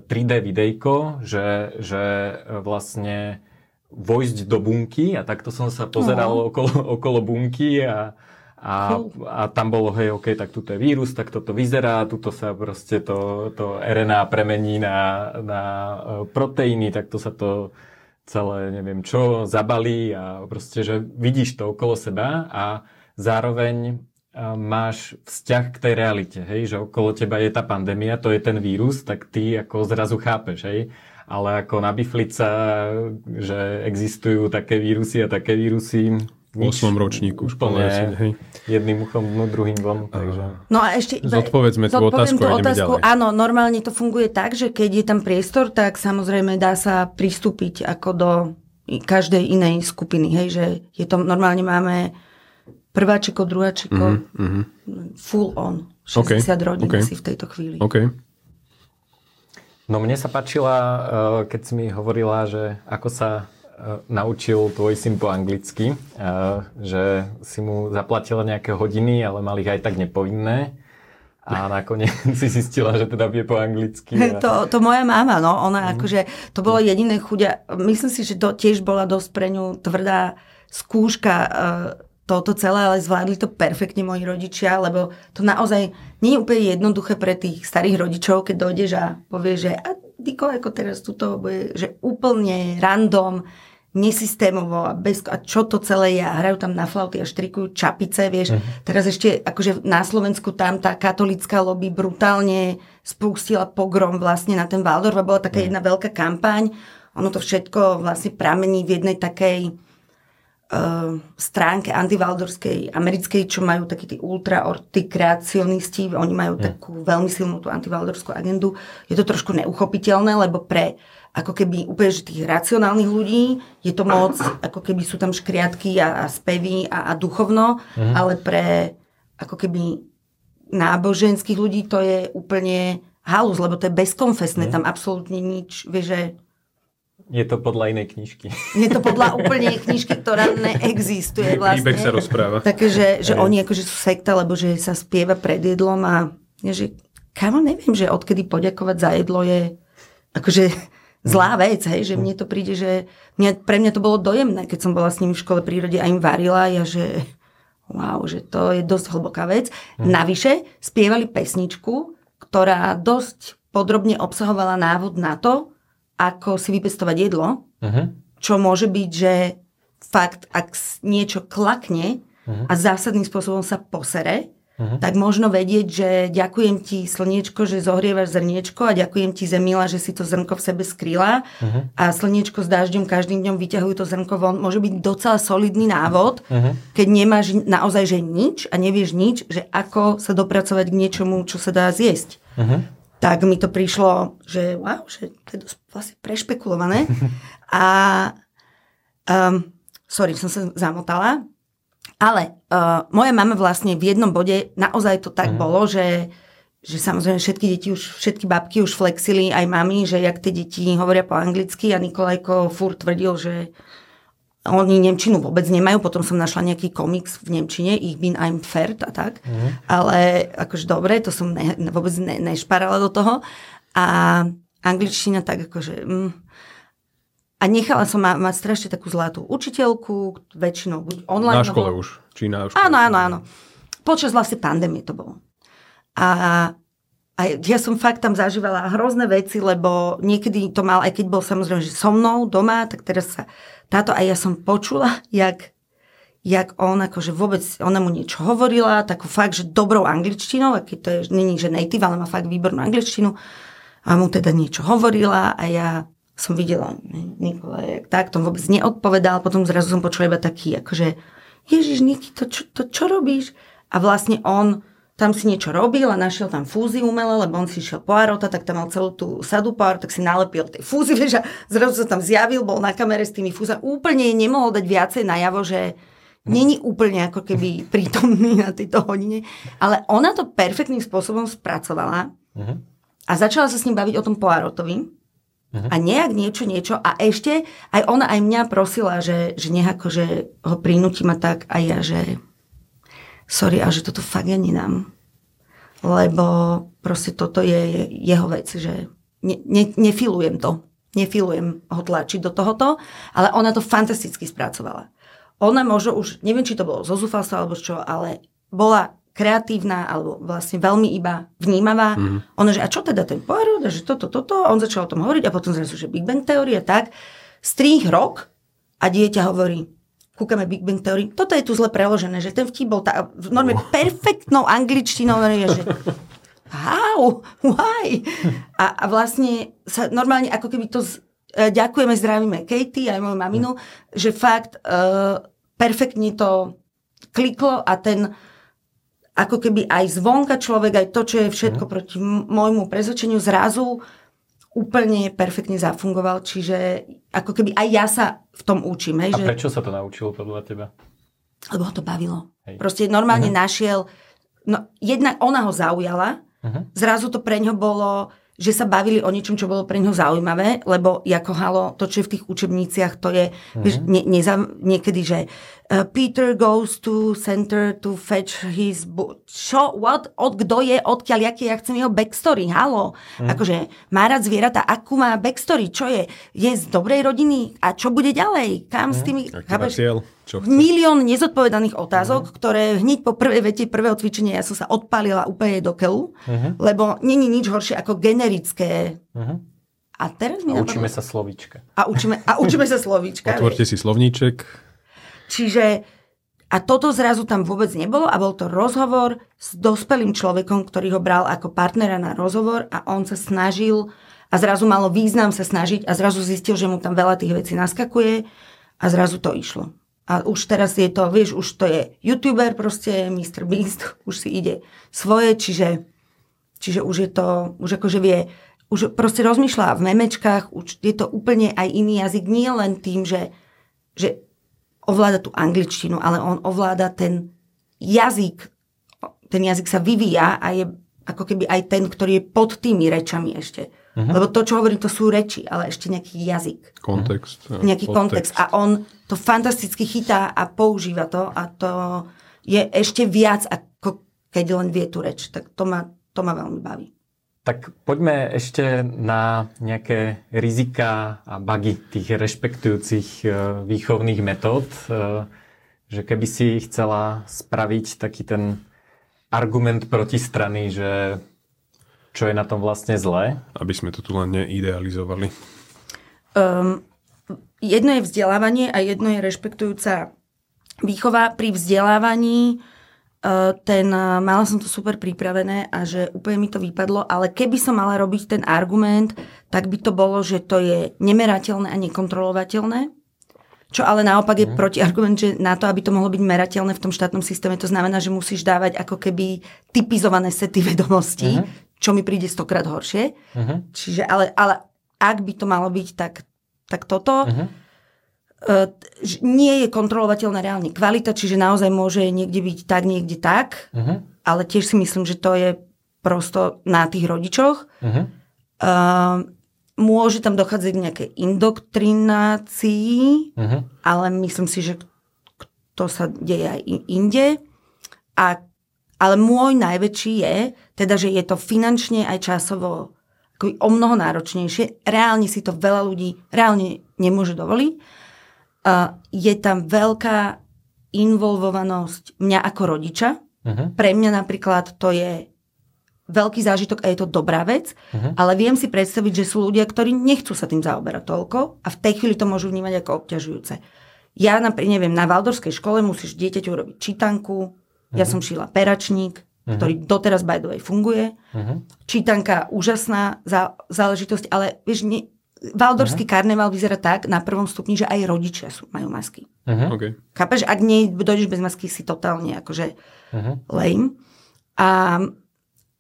Speaker 2: 3D eh, videjko, že, že eh, vlastne vojsť do bunky a takto som sa pozeral no. okolo, okolo bunky a, a, a tam bolo, hej, OK, tak tuto je vírus, tak toto vyzerá, tuto sa proste to, to RNA premení na, na e, proteíny, tak to sa to celé, neviem čo, zabalí a proste, že vidíš to okolo seba a zároveň e, máš vzťah k tej realite, hej, že okolo teba je tá pandémia, to je ten vírus, tak ty ako zrazu chápeš, hej, ale ako na biflica, že existujú také vírusy a také vírusy,
Speaker 1: v 8. ročníku
Speaker 2: školné, hej. Jedným uchom dnu, druhým von. Takže...
Speaker 3: No a ešte...
Speaker 1: Zodpovedzme tú otázku a ideme otázku.
Speaker 3: ďalej. Áno, normálne to funguje tak, že keď je tam priestor, tak samozrejme dá sa pristúpiť ako do každej inej skupiny. Hej, že je to, normálne máme prváčikov, druháčikov, mm-hmm. full on. 60 okay, rodín okay. si v tejto chvíli.
Speaker 1: Okay.
Speaker 2: No mne sa páčila, eh, keď si mi hovorila, že ako sa eh, naučil tvoj syn po anglicky, eh, že si mu zaplatila nejaké hodiny, ale mal ich aj tak nepovinné. A (laughs) nakoniec si zistila, že teda vie po anglicky.
Speaker 3: A... To, to moja mama, no. Ona mm. akože, to bolo jediné chudia. Myslím si, že to tiež bola dosť pre ňu tvrdá skúška toto celé, ale zvládli to perfektne moji rodičia, lebo to naozaj nie je úplne jednoduché pre tých starých rodičov, keď dojdeš a povieš, že a Diko, ako teraz tuto bude, že úplne random, nesystémovo a, bez, a čo to celé je a hrajú tam na flauty a štrikujú čapice, vieš. Uh-huh. Teraz ešte akože na Slovensku tam tá katolická lobby brutálne spustila pogrom vlastne na ten Valdor, bola taká uh-huh. jedna veľká kampaň. Ono to všetko vlastne pramení v jednej takej stránke antivaldorskej americkej, čo majú takí tí ultraorty kreacionisti, oni majú mm. takú veľmi silnú tú antivaldorskú agendu. Je to trošku neuchopiteľné, lebo pre ako keby úplne že tých racionálnych ľudí je to moc, (coughs) ako keby sú tam škriatky a, a spevy a, a duchovno, mm. ale pre ako keby náboženských ľudí to je úplne halus, lebo to je bezkonfesné, mm. tam absolútne nič, vieš, že
Speaker 2: Je to podľa inej knižky.
Speaker 3: Je to podľa úplne knižky, ktorá neexistuje vlastne.
Speaker 1: Príbeh sa rozpráva.
Speaker 3: Takže, že, že oni akože sú sekta, lebo že sa spieva pred jedlom a že kamo neviem, že odkedy poďakovať za jedlo je akože zlá vec, hej, že mne to príde, že mňa, pre mňa to bolo dojemné, keď som bola s nimi v škole prírode a im varila, ja že wow, že to je dosť hlboká vec. Hm. Navyše spievali pesničku, ktorá dosť podrobne obsahovala návod na to, ako si vypestovať jedlo, uh-huh. čo môže byť, že fakt, ak niečo klakne uh-huh. a zásadným spôsobom sa posere, uh-huh. tak možno vedieť, že ďakujem ti slniečko, že zohrievaš zrniečko a ďakujem ti zemila, že si to zrnko v sebe skrýla uh-huh. a slniečko s dažďom každým dňom vyťahujú to zrnko von. Môže byť docela solidný návod, uh-huh. keď nemáš naozaj že nič a nevieš nič, že ako sa dopracovať k niečomu, čo sa dá zjesť. Uh-huh tak mi to prišlo, že wow, že to je dosť vlastne prešpekulované. (laughs) A um, sorry, som sa zamotala. Ale uh, moja mama vlastne v jednom bode naozaj to tak mm. bolo, že, že samozrejme všetky deti už, všetky babky už flexili, aj mami, že jak tie deti hovoria po anglicky a Nikolajko furt tvrdil, že oni Nemčinu vôbec nemajú, potom som našla nejaký komiks v Nemčine, Ich bin ein Pferd a tak, mm. ale akože dobre, to som ne, vôbec ne, nešparala do toho a angličtina tak akože... Mm, a nechala som ma, mať strašne takú zlatú učiteľku, väčšinou buď online.
Speaker 1: Na škole už, či na
Speaker 3: škole. Áno, áno, áno. Počas vlastne pandémie to bolo. A a ja som fakt tam zažívala hrozné veci, lebo niekedy to mal, aj keď bol samozrejme, že so mnou doma, tak teraz sa táto aj ja som počula, jak, jak on akože vôbec, ona mu niečo hovorila, takú fakt, že dobrou angličtinou, aký to je, není, že native, ale má fakt výbornú angličtinu a mu teda niečo hovorila a ja som videla Nikola, jak tak, to vôbec neodpovedal, potom zrazu som počula iba taký, akože Ježiš, Niky, to, čo, to čo robíš? A vlastne on tam si niečo robil a našiel tam fúzy umelé, lebo on si išiel po Arota, tak tam mal celú tú sadu pár, tak si nalepil tie fúzy, (laughs) vieš, a zrazu sa tam zjavil, bol na kamere s tými fúzami. Úplne nemohol dať viacej najavo, že není úplne ako keby (laughs) prítomný na tejto hodine, ale ona to perfektným spôsobom spracovala uh-huh. a začala sa s ním baviť o tom Poirotovi. Uh-huh. A nejak niečo, niečo. A ešte aj ona aj mňa prosila, že, že nejako, že ho prinútim a tak. A ja, že sorry, a že toto fakt ja nenám. Lebo proste toto je jeho vec, že ne, ne, nefilujem to. Nefilujem ho tlačiť do tohoto, ale ona to fantasticky spracovala. Ona možno už, neviem, či to bolo zo zúfalstva alebo čo, ale bola kreatívna alebo vlastne veľmi iba vnímavá. Mm. Ona, že a čo teda ten Poirot, že toto, toto, a on začal o tom hovoriť a potom zrazu, že Big Bang teória, tak, strých rok a dieťa hovorí, kúkame Big Bang Theory. Toto je tu zle preložené, že ten vtip bol tá, normálne perfektnou angličtinou, že how, why? A, a vlastne sa normálne ako keby to z, e, ďakujeme, zdravíme Katie aj moju maminu, že fakt uh, perfektne to kliklo a ten ako keby aj zvonka človek, aj to, čo je všetko mm. proti môjmu prezvedčeniu, zrazu úplne perfektne zafungoval, čiže ako keby aj ja sa v tom učím. Hej,
Speaker 2: a že... prečo sa to naučilo podľa teba?
Speaker 3: Lebo ho to bavilo. Hej. Proste normálne uh-huh. našiel, no jednak ona ho zaujala, uh-huh. zrazu to pre ňo bolo že sa bavili o niečom, čo bolo pre neho zaujímavé, lebo ako halo, to, čo je v tých učebniciach, to je mm-hmm. vieš, ne, neza, niekedy, že Peter goes to center to fetch his book. Čo? What? Od, kto je? Odkiaľ? Jaký? Ja chcem jeho backstory. Halo. Mm. Akože má rád zvieratá. Akú má backstory? Čo je? Je z dobrej rodiny? A čo bude ďalej? Kam mm. s mhm. tými...
Speaker 1: Chápeš?
Speaker 3: Čo chce? Milión nezodpovedaných otázok, uh-huh. ktoré hneď po prvej vete prvého cvičenia ja som sa odpálila úplne do keľu, uh-huh. lebo není nič horšie ako generické. Uh-huh. A teraz mi
Speaker 2: a učíme napadlo... sa slovíčka.
Speaker 3: A učíme, a učíme sa slovíčka. (laughs)
Speaker 1: Otvorte si slovníček.
Speaker 3: Čiže a toto zrazu tam vôbec nebolo a bol to rozhovor s dospelým človekom, ktorý ho bral ako partnera na rozhovor a on sa snažil a zrazu malo význam sa snažiť a zrazu zistil, že mu tam veľa tých vecí naskakuje a zrazu to išlo. A už teraz je to, vieš, už to je youtuber proste, Mr. Beast, (laughs) už si ide svoje, čiže, čiže už je to, už akože vie, už proste rozmýšľa v memečkách, už je to úplne aj iný jazyk, nie len tým, že, že ovláda tú angličtinu, ale on ovláda ten jazyk, ten jazyk sa vyvíja a je ako keby aj ten, ktorý je pod tými rečami ešte. Uh-huh. Lebo to, čo hovorím, to sú reči, ale ešte nejaký jazyk.
Speaker 1: Kontext.
Speaker 3: Uh-huh. Nejaký kontext. A on to fantasticky chytá a používa to a to je ešte viac, ako keď len vie tú reč. Tak to ma, to ma veľmi baví.
Speaker 2: Tak poďme ešte na nejaké rizika a bugy tých rešpektujúcich e, výchovných metód. E, že keby si chcela spraviť taký ten argument proti strany, že čo je na tom vlastne zlé?
Speaker 1: Aby sme to tu len neidealizovali.
Speaker 3: Um, jedno je vzdelávanie a jedno je rešpektujúca výchova. Pri vzdelávaní uh, ten, uh, mala som to super pripravené a že úplne mi to vypadlo, ale keby som mala robiť ten argument, tak by to bolo, že to je nemerateľné a nekontrolovateľné čo ale naopak je mm. protiargument, že na to, aby to mohlo byť merateľné v tom štátnom systéme, to znamená, že musíš dávať ako keby typizované sety vedomostí, mm. čo mi príde stokrát horšie. Mm. Čiže, ale, ale ak by to malo byť, tak, tak toto. Mm. Nie je kontrolovateľná reálne kvalita, čiže naozaj môže niekde byť tak, niekde tak, uh-huh. ale tiež si myslím, že to je prosto na tých rodičoch. Uh-huh. Uh, Môže tam dochádzať k nejakej indoktrinácii, uh-huh. ale myslím si, že to sa deje aj inde. A, ale môj najväčší je, teda, že je to finančne aj časovo o mnoho náročnejšie. Reálne si to veľa ľudí reálne nemôže dovoliť. Je tam veľká involvovanosť mňa ako rodiča. Uh-huh. Pre mňa napríklad to je veľký zážitok a je to dobrá vec, uh-huh. ale viem si predstaviť, že sú ľudia, ktorí nechcú sa tým zaoberať toľko a v tej chvíli to môžu vnímať ako obťažujúce. Ja napríklad, neviem, na Valdorskej škole musíš dieťaťu urobiť čítanku, uh-huh. ja mhm. som šila peračník, uh-huh. ktorý doteraz by the way funguje. Uh-huh. Čítanka, úžasná zá, záležitosť, ale vieš, ne, Valdorský uh-huh. karneval vyzerá tak na prvom stupni, že aj rodičia sú, majú masky. Uh-huh. Okay. Chápeš? Ak nie dojdeš bez masky, si totálne akože uh-huh. lame. A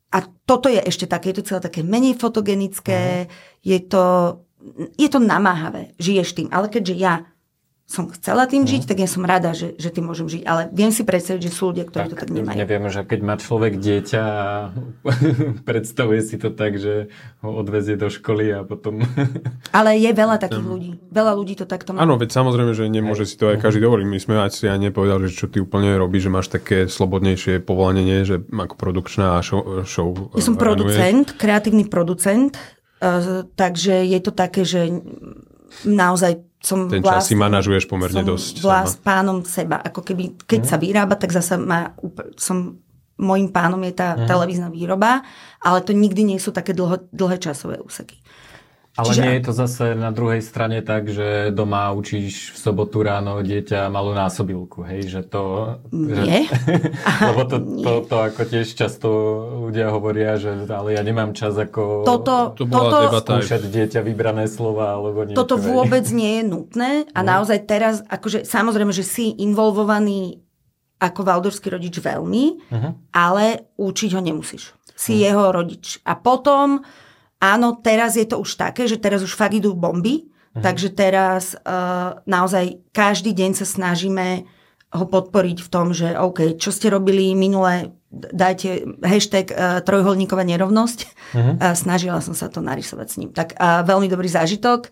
Speaker 3: a toto je ešte také, je to celé také menej fotogenické, uh-huh. je to, je to namáhavé, žiješ tým. Ale keďže ja som chcela tým žiť, mm. tak ja som rada, že, že tým môžem žiť. Ale viem si predstaviť, že sú ľudia, ktorí tak, to tak nemajú.
Speaker 2: Neviem, že keď má človek dieťa a (laughs) predstavuje si to tak, že ho odvezie do školy a potom... (laughs)
Speaker 3: Ale je veľa takých ľudí. Veľa ľudí to takto má.
Speaker 1: Áno, veď samozrejme, že nemôže aj. si to aj každý dovoliť. My sme aj si aj nepovedali, že čo ty úplne robíš, že máš také slobodnejšie povolanie, že ako produkčná show, show
Speaker 3: Ja som producent, kreatívny producent, uh, takže je to také, že naozaj som
Speaker 1: Ten čas si manažuješ pomerne dosť.
Speaker 3: Vlast pánom seba. Ako keby, keď mm. sa vyrába, tak zase má, som, môjim pánom je tá mm. televízna výroba, ale to nikdy nie sú také dlho, dlhé časové úseky.
Speaker 2: Ale Čiže... nie je to zase na druhej strane tak, že doma učíš v sobotu ráno dieťa malú násobilku, hej, že to...
Speaker 3: Nie.
Speaker 2: Že... (laughs) Lebo to, nie. To, to, ako tiež často ľudia hovoria, že ale ja nemám čas ako
Speaker 3: toto,
Speaker 1: to bola
Speaker 3: toto,
Speaker 1: debata
Speaker 2: skúšať dieťa vybrané slova alebo niečo.
Speaker 3: Toto vôbec nie je nutné a no. naozaj teraz, akože samozrejme, že si involvovaný ako valdorský rodič veľmi, uh-huh. ale učiť ho nemusíš. Si uh-huh. jeho rodič. A potom Áno, teraz je to už také, že teraz už fakt idú bomby, mhm. takže teraz uh, naozaj každý deň sa snažíme ho podporiť v tom, že OK, čo ste robili minule, dajte hashtag uh, trojholníková nerovnosť. Uh-huh. Uh, snažila som sa to narysovať s ním. Tak uh, veľmi dobrý zážitok,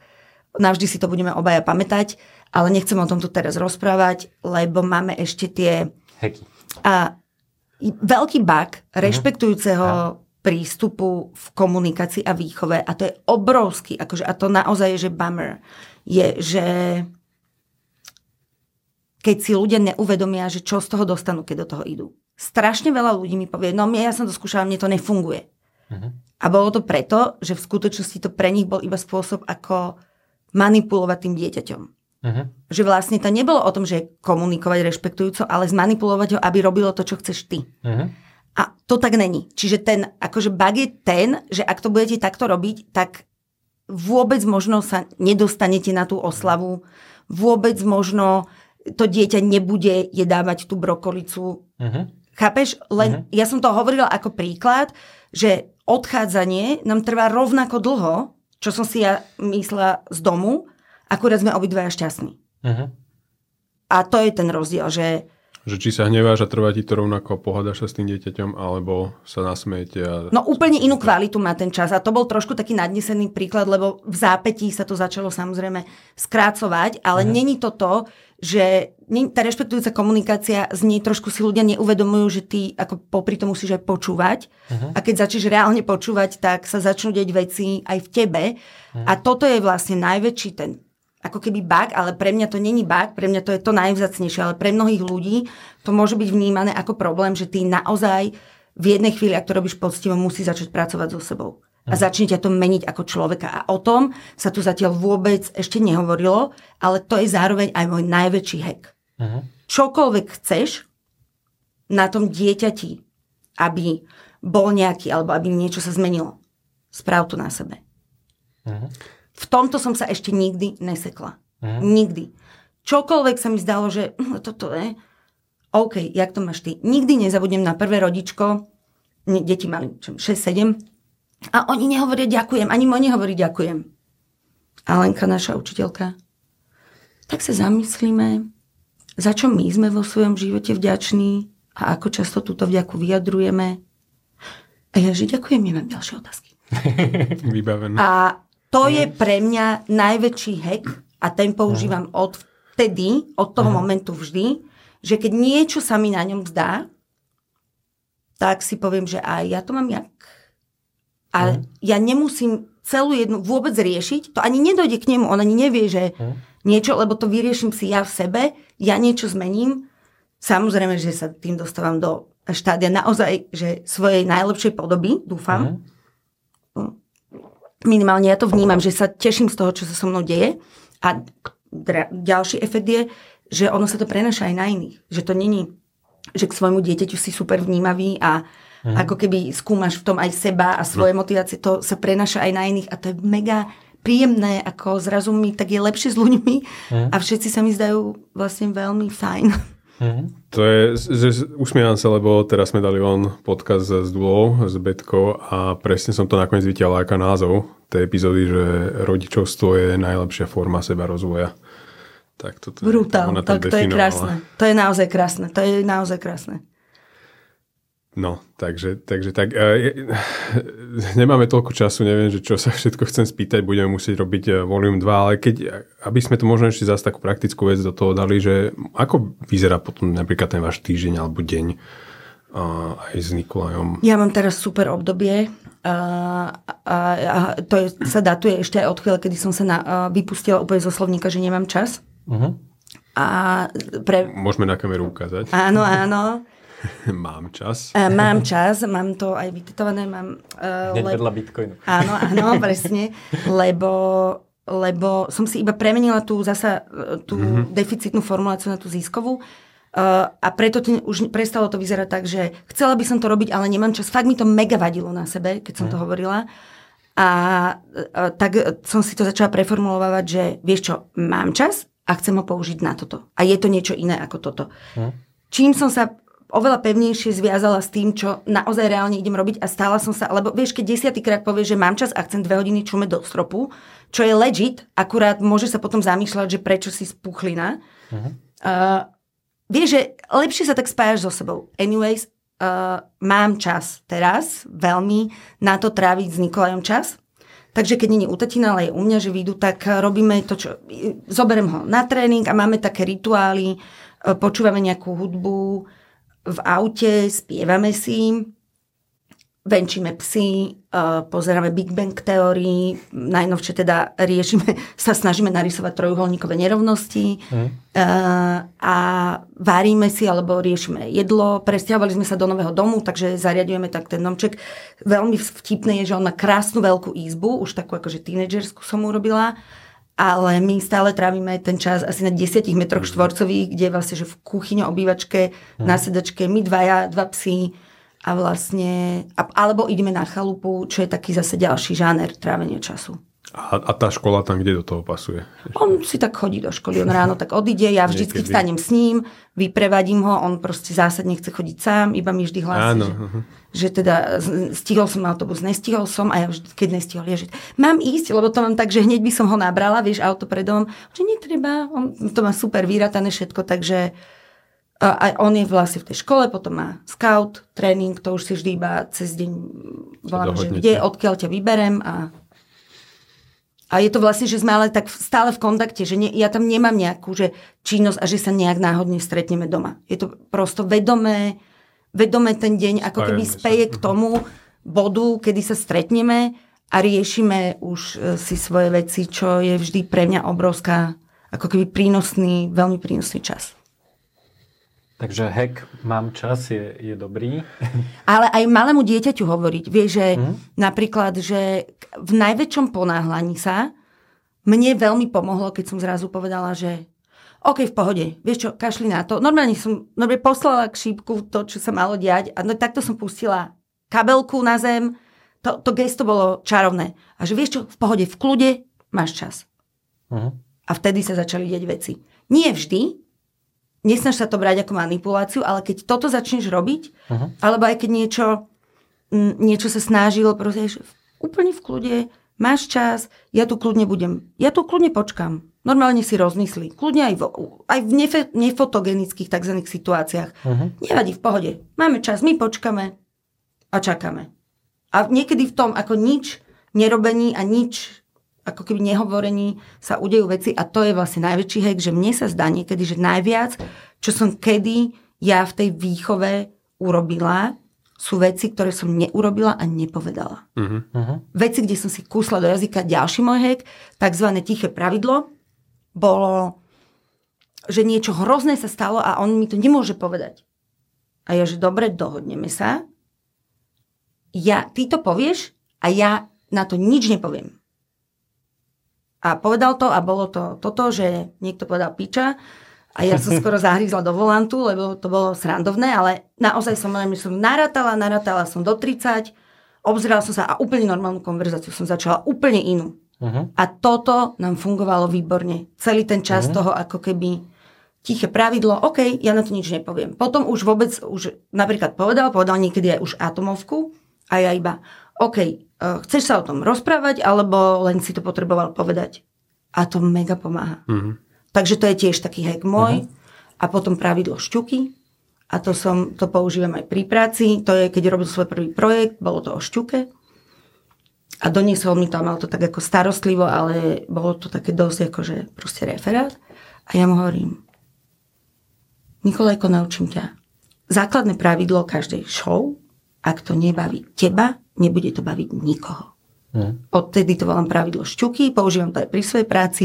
Speaker 3: navždy si to budeme obaja pamätať, ale nechcem o tom tu teraz rozprávať, lebo máme ešte tie...
Speaker 2: Heky.
Speaker 3: A veľký bug uh-huh. Prístupu v komunikácii a výchove a to je obrovský, akože, a to naozaj je, že bummer, je, že keď si ľudia neuvedomia, že čo z toho dostanú, keď do toho idú. Strašne veľa ľudí mi povie, no ja som to skúšala, mne to nefunguje. Uh-huh. A bolo to preto, že v skutočnosti to pre nich bol iba spôsob, ako manipulovať tým dieťaťom. Uh-huh. Že vlastne to nebolo o tom, že komunikovať rešpektujúco, ale zmanipulovať ho, aby robilo to, čo chceš ty. Uh-huh. A to tak není. Čiže ten akože bug je ten, že ak to budete takto robiť, tak vôbec možno sa nedostanete na tú oslavu, vôbec možno to dieťa nebude jedávať tú brokolicu. Uh-huh. Chápeš? Len uh-huh. ja som to hovorila ako príklad, že odchádzanie nám trvá rovnako dlho, čo som si ja myslela z domu, akurát sme obidvaja šťastní. Uh-huh. A to je ten rozdiel, že
Speaker 1: Že či sa hneváš a trvá ti to rovnako, pohádaš sa s tým dieťaťom, alebo sa nasmiete. A...
Speaker 3: No úplne inú kvalitu má ten čas a to bol trošku taký nadnesený príklad, lebo v zápätí sa to začalo samozrejme skrácovať, ale mhm. není to to, že tá rešpektujúca komunikácia z nej trošku si ľudia neuvedomujú, že ty ako popri to musíš aj počúvať uh-huh. a keď začneš reálne počúvať, tak sa začnú deť veci aj v tebe uh-huh. a toto je vlastne najväčší ten ako keby bug, ale pre mňa to není bug, pre mňa to je to najvzácnejšie, ale pre mnohých ľudí to môže byť vnímané ako problém, že ty naozaj v jednej chvíli, ak to robíš poctivo, musí začať pracovať so sebou. A začne ťa to meniť ako človeka. A o tom sa tu zatiaľ vôbec ešte nehovorilo, ale to je zároveň aj môj najväčší hack. Uh-huh. Čokoľvek chceš na tom dieťati, aby bol nejaký, alebo aby niečo sa zmenilo, správ to na sebe. Uh-huh. V tomto som sa ešte nikdy nesekla. Mm. Nikdy. Čokoľvek sa mi zdalo, že no, toto je, OK, jak to máš ty? Nikdy nezabudnem na prvé rodičko, deti mali 6-7 a oni nehovoria ďakujem, ani môj nehovorí ďakujem. A Lenka, naša učiteľka, tak sa zamyslíme, za čo my sme vo svojom živote vďační a ako často túto vďaku vyjadrujeme. A ja, že ďakujem, nemám ďalšie otázky. (laughs)
Speaker 1: Vybavené.
Speaker 3: A to je pre mňa najväčší hack a ten používam od vtedy, od toho momentu vždy, že keď niečo sa mi na ňom zdá, tak si poviem, že aj ja to mám jak. A ja nemusím celú jednu vôbec riešiť, to ani nedojde k nemu, on ani nevie, že niečo, lebo to vyrieším si ja v sebe, ja niečo zmením. Samozrejme, že sa tým dostávam do štádia naozaj, že svojej najlepšej podoby, dúfam. Uh-huh minimálne ja to vnímam, že sa teším z toho, čo sa so mnou deje. A ďalší efekt je, že ono sa to prenaša aj na iných. Že to není, že k svojmu dieťaťu si super vnímavý a mm. ako keby skúmaš v tom aj seba a svoje no. motivácie, to sa prenaša aj na iných a to je mega príjemné, ako zrazu mi tak je lepšie s ľuďmi mm. a všetci sa mi zdajú vlastne veľmi fajn. (laughs)
Speaker 1: Mm-hmm. To je, že usmievam sa, lebo teraz sme dali on podcast s Dulou, s Betkou a presne som to nakoniec vytiaľ ako názov tej epizódy, že rodičovstvo je najlepšia forma seba rozvoja.
Speaker 3: Tak toto Brutál, tak to je krásne. To je naozaj krásne. To je naozaj krásne.
Speaker 1: No, takže, takže tak. E, (sighs) nemáme toľko času, neviem, že čo sa všetko chcem spýtať, budeme musieť robiť e, volume 2, ale keď, aby sme to možno ešte zase takú praktickú vec do toho dali, že ako vyzerá potom napríklad ten váš týždeň alebo deň a, aj s Nikolajom?
Speaker 3: Ja mám teraz super obdobie a, a, a to je, sa datuje ešte aj od chvíle, kedy som sa na, a, vypustila úplne zo slovníka, že nemám čas. Uh-huh. A
Speaker 1: pre... Môžeme na kameru ukázať.
Speaker 3: Áno, áno. (laughs)
Speaker 1: mám čas.
Speaker 3: Uh, mám čas, mám to aj vytetované. Mám,
Speaker 2: uh, Hneď le... vedľa Bitcoinu.
Speaker 3: Áno, áno, (laughs) presne. Lebo, lebo som si iba premenila tú zasa tú mm-hmm. deficitnú formuláciu na tú získovú. Uh, a preto to, už prestalo to vyzerať tak, že chcela by som to robiť, ale nemám čas. Fakt mi to mega vadilo na sebe, keď som mm. to hovorila. A uh, tak som si to začala preformulovať, že vieš čo, mám čas a chcem ho použiť na toto. A je to niečo iné ako toto. Mm. Čím som sa oveľa pevnejšie zviazala s tým, čo naozaj reálne idem robiť a stála som sa, lebo vieš, keď desiatýkrát povieš, že mám čas a chcem dve hodiny čumeť do stropu, čo je legit, akurát môže sa potom zamýšľať, že prečo si spuchlina. Uh-huh. Uh, vieš, že lepšie sa tak spájaš so sebou. Anyways, uh, mám čas teraz veľmi na to tráviť s Nikolajom čas. Takže keď nie je u tatina, ale je u mňa, že vyjdu, tak robíme to, čo... Zoberiem ho na tréning a máme také rituály, počúvame nejakú hudbu, v aute, spievame si, venčíme psy, pozeráme Big Bang teórii, najnovšie teda riešime, (laughs) sa snažíme narysovať trojuholníkové nerovnosti mm. a varíme si alebo riešime jedlo. Presťahovali sme sa do nového domu, takže zariadujeme tak ten domček. Veľmi vtipné je, že on má krásnu veľkú izbu, už takú akože tínedžerskú som urobila ale my stále trávime ten čas asi na 10 metroch mhm. štvorcových, kde vlastne, že v kuchyne, obývačke, mm. na sedačke, my dvaja, dva psi a vlastne, alebo ideme na chalupu, čo je taký zase ďalší žáner trávenia času.
Speaker 1: A, a tá škola tam kde do toho pasuje?
Speaker 3: On si tak chodí do školy, on ráno tak odíde, ja vždycky vstanem s ním, vyprevadím ho, on proste zásadne chce chodiť sám, iba mi vždy hlási, Áno, že, uh-huh. Že teda stihol som autobus, nestihol som a ja vždy, keď nestihol, je, že mám ísť, lebo to mám tak, že hneď by som ho nabrala, vieš, auto predom, že netreba, on to má super vyratané všetko, takže A on je vlastne v tej škole, potom má scout, tréning, to už si vždy iba cez deň volám, že kde, odkiaľ ťa vyberem a a je to vlastne, že sme ale tak stále v kontakte, že ne, ja tam nemám nejakú že činnosť a že sa nejak náhodne stretneme doma. Je to prosto vedomé, vedomé ten deň, ako keby speje k tomu bodu, kedy sa stretneme a riešime už e, si svoje veci, čo je vždy pre mňa obrovská, ako keby prínosný, veľmi prínosný čas.
Speaker 2: Takže hack mám čas je, je dobrý. (laughs)
Speaker 3: Ale aj malému dieťaťu hovoriť. Vieš, že mm. napríklad, že v najväčšom ponáhľaní sa mne veľmi pomohlo, keď som zrazu povedala, že OK, v pohode, vieš čo, kašli na to. Normálne som normálne poslala k šípku to, čo sa malo diať a no, takto som pustila kabelku na zem. To, to gesto bolo čarovné. A že vieš čo, v pohode, v kľude máš čas. Uh-huh. A vtedy sa začali deť veci. Nie vždy, nesnaž sa to brať ako manipuláciu, ale keď toto začneš robiť, uh-huh. alebo aj keď niečo, m, niečo sa snažilo, proste, že úplne v kľude, máš čas, ja tu kľudne budem, ja tu kľudne počkam. Normálne si rozmyslí. Kľudne aj v, aj v nefe, nefotogenických tzv. situáciách. Uh-huh. Nevadí, v pohode. Máme čas, my počkame a čakáme. A niekedy v tom, ako nič nerobení a nič ako keby nehovorení sa udejú veci a to je vlastne najväčší hek, že mne sa zdá niekedy, že najviac, čo som kedy ja v tej výchove urobila, sú veci, ktoré som neurobila a nepovedala. Uh-huh. Veci, kde som si kúsla do jazyka. Ďalší môj hek, takzvané tiché pravidlo, bolo, že niečo hrozné sa stalo a on mi to nemôže povedať. A ja, že dobre, dohodneme sa. Ja, ty to povieš a ja na to nič nepoviem. A povedal to a bolo to toto, že niekto povedal piča a ja som skoro (laughs) zahrízla do volantu, lebo to bolo srandovné, ale naozaj som, som narátala, narátala som do 30, obzerala som sa a úplne normálnu konverzáciu som začala úplne inú. Uh-huh. A toto nám fungovalo výborne. Celý ten čas uh-huh. toho ako keby tiché pravidlo, OK, ja na to nič nepoviem. Potom už vôbec, už napríklad povedal, povedal niekedy aj už atomovku a ja iba, OK, Eh, chceš sa o tom rozprávať, alebo len si to potreboval povedať. A to mega pomáha. Mm-hmm. Takže to je tiež taký hack môj. Mm-hmm. A potom pravidlo šťuky. A to, som, to používam aj pri práci. To je, keď robil svoj prvý projekt, bolo to o šťuke. A doniesol mi to, mal to tak ako starostlivo, ale bolo to také dosť ako, že proste referát. A ja mu hovorím, Nikolajko, naučím ťa. Základné pravidlo každej show, ak to nebaví teba, nebude to baviť nikoho. Hmm. Odtedy to volám pravidlo šťuky, používam to aj pri svojej práci.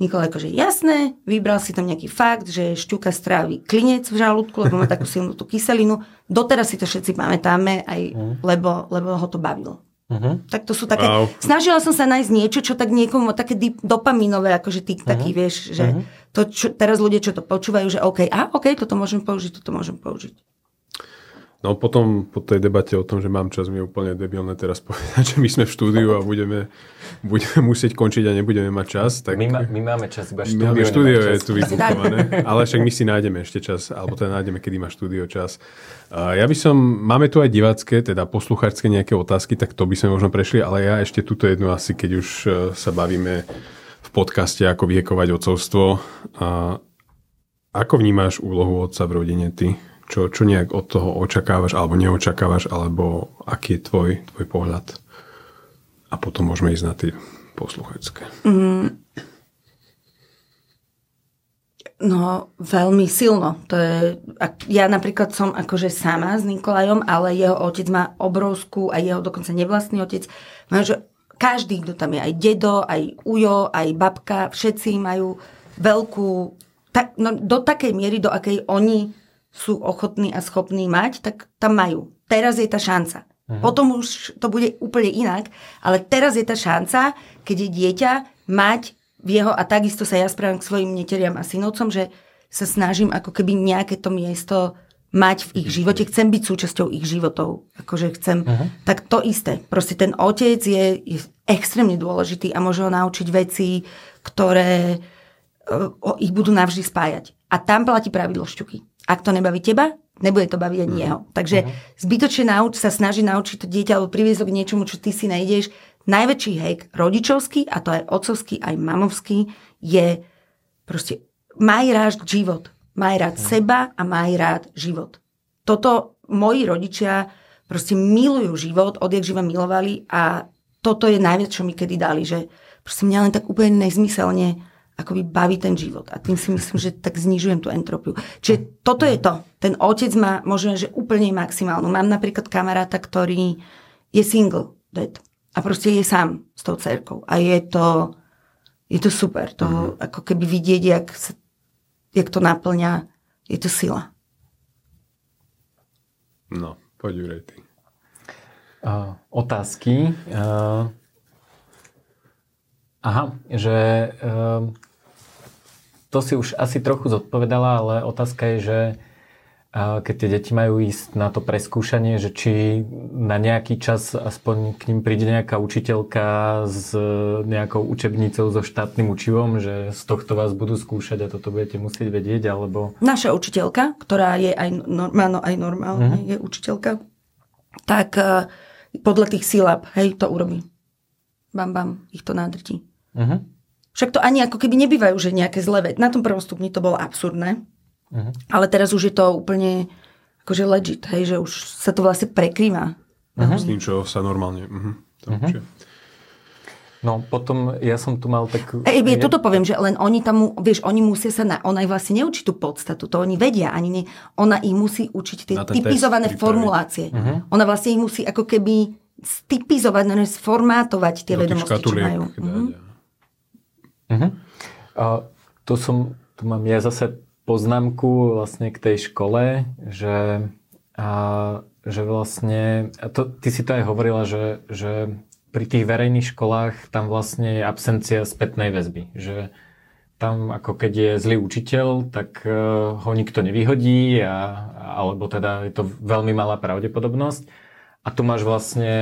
Speaker 3: Nikola akože jasné, vybral si tam nejaký fakt, že šťuka strávi klinec v žalúdku, lebo má takú silnú tú kyselinu. Doteraz si to všetci pamätáme, aj hmm. lebo, lebo ho to bavilo. Uh-huh. Tak to sú také... Wow. Snažila som sa nájsť niečo, čo tak niekomu, také dip, dopaminové, akože ty uh-huh. taký, vieš, že uh-huh. to, čo, teraz ľudia, čo to počúvajú, že OK, a OK, toto môžem použiť, toto môžem použiť.
Speaker 1: No potom po tej debate o tom, že mám čas, mi je úplne debilné teraz (laughs) povedať, že my sme v štúdiu a budeme, budeme musieť končiť a nebudeme mať čas. Tak
Speaker 2: my, ma, my máme čas, iba štúdio,
Speaker 1: máme štúdio je tu vybukované, (laughs) ale však my si nájdeme ešte čas, alebo teda nájdeme, kedy má štúdio čas. Ja by som, máme tu aj divácké, teda poslucháčské nejaké otázky, tak to by sme možno prešli, ale ja ešte túto jednu asi, keď už e, sa bavíme v podcaste, ako vyhekovať ocovstvo. Ako vnímáš úlohu otca v rodine ty? Čo, čo nejak od toho očakávaš alebo neočakávaš, alebo aký je tvoj, tvoj pohľad. A potom môžeme ísť na tie posluchačské. Mm.
Speaker 3: No, veľmi silno. To je, ja napríklad som akože sama s Nikolajom, ale jeho otec má obrovskú, aj jeho dokonca nevlastný otec, má, že každý, kto tam je, aj dedo, aj ujo, aj babka, všetci majú veľkú, tak, no, do takej miery, do akej oni sú ochotní a schopní mať, tak tam majú. Teraz je tá šanca. Uh-huh. Potom už to bude úplne inak, ale teraz je tá šanca, keď je dieťa, mať v jeho, a takisto sa ja správam k svojim neteriam a synovcom, že sa snažím ako keby nejaké to miesto mať v ich živote, chcem byť súčasťou ich životov. Akože chcem, uh-huh. tak to isté. Proste ten otec je, je extrémne dôležitý a môže ho naučiť veci, ktoré uh, ich budú navždy spájať. A tam platí pravidlo šťuky. Ak to nebaví teba, nebude to baviť ani mhm. jeho. Takže uh-huh. zbytočne nauč, sa snaží naučiť to dieťa alebo priviesť k niečomu, čo ty si najdeš. Najväčší hek rodičovský, a to aj otcovský, aj mamovský, je proste maj rážd život. Maj rád mm. seba a maj rád život. Toto moji rodičia proste milujú život, odjak živa milovali a toto je najviac, čo mi kedy dali, že proste mňa len tak úplne nezmyselne akoby baví ten život. A tým si myslím, že tak znižujem tú entropiu. Čiže toto je to. Ten otec má možno, že úplne maximálnu. Mám napríklad kamaráta, ktorý je single dad. A proste je sám s tou cerkou. A je to, je to super. To mm-hmm. ako keby vidieť, jak, sa, jak to naplňa. Je to sila.
Speaker 1: No, poď Jurej, ty.
Speaker 2: Uh, otázky. Uh, aha, že uh, to si už asi trochu zodpovedala, ale otázka je, že keď tie deti majú ísť na to preskúšanie, že či na nejaký čas aspoň k ním príde nejaká učiteľka s nejakou učebnicou so štátnym učivom, že z tohto vás budú skúšať a toto budete musieť vedieť, alebo...
Speaker 3: Naša učiteľka, ktorá je aj, normálno, aj normálne, mm-hmm. je učiteľka, tak uh, podľa tých sílab, hej, to urobí. Bam, bam, ich to nádrtí. Mm-hmm. Však to ani ako keby nebývajú, že nejaké zlé veci. Na tom prvom stupni to bolo absurdné. Uh-huh. Ale teraz už je to úplne akože legit, hej, že už sa to vlastne prekrýva.
Speaker 1: Uh-huh. S tým, čo sa normálne... Uh-huh. To uh-huh.
Speaker 2: No potom ja som tu mal takú...
Speaker 3: Ej, ja toto poviem, že len oni tam, vieš, oni musia sa na... Ona ich vlastne neučí tú podstatu, to oni vedia, ani nie. Ona ich musí učiť tie typizované test, formulácie. Uh-huh. Ona vlastne ich musí ako keby stypizovať, no sformátovať tie Do vedomosti, čo majú. Uh-huh.
Speaker 2: Uh-huh. A tu som, tu mám ja zase poznámku vlastne k tej škole, že, a, že vlastne, a to, ty si to aj hovorila, že, že pri tých verejných školách tam vlastne je absencia spätnej väzby, že tam ako keď je zlý učiteľ, tak uh, ho nikto nevyhodí, a, alebo teda je to veľmi malá pravdepodobnosť. A tu máš vlastne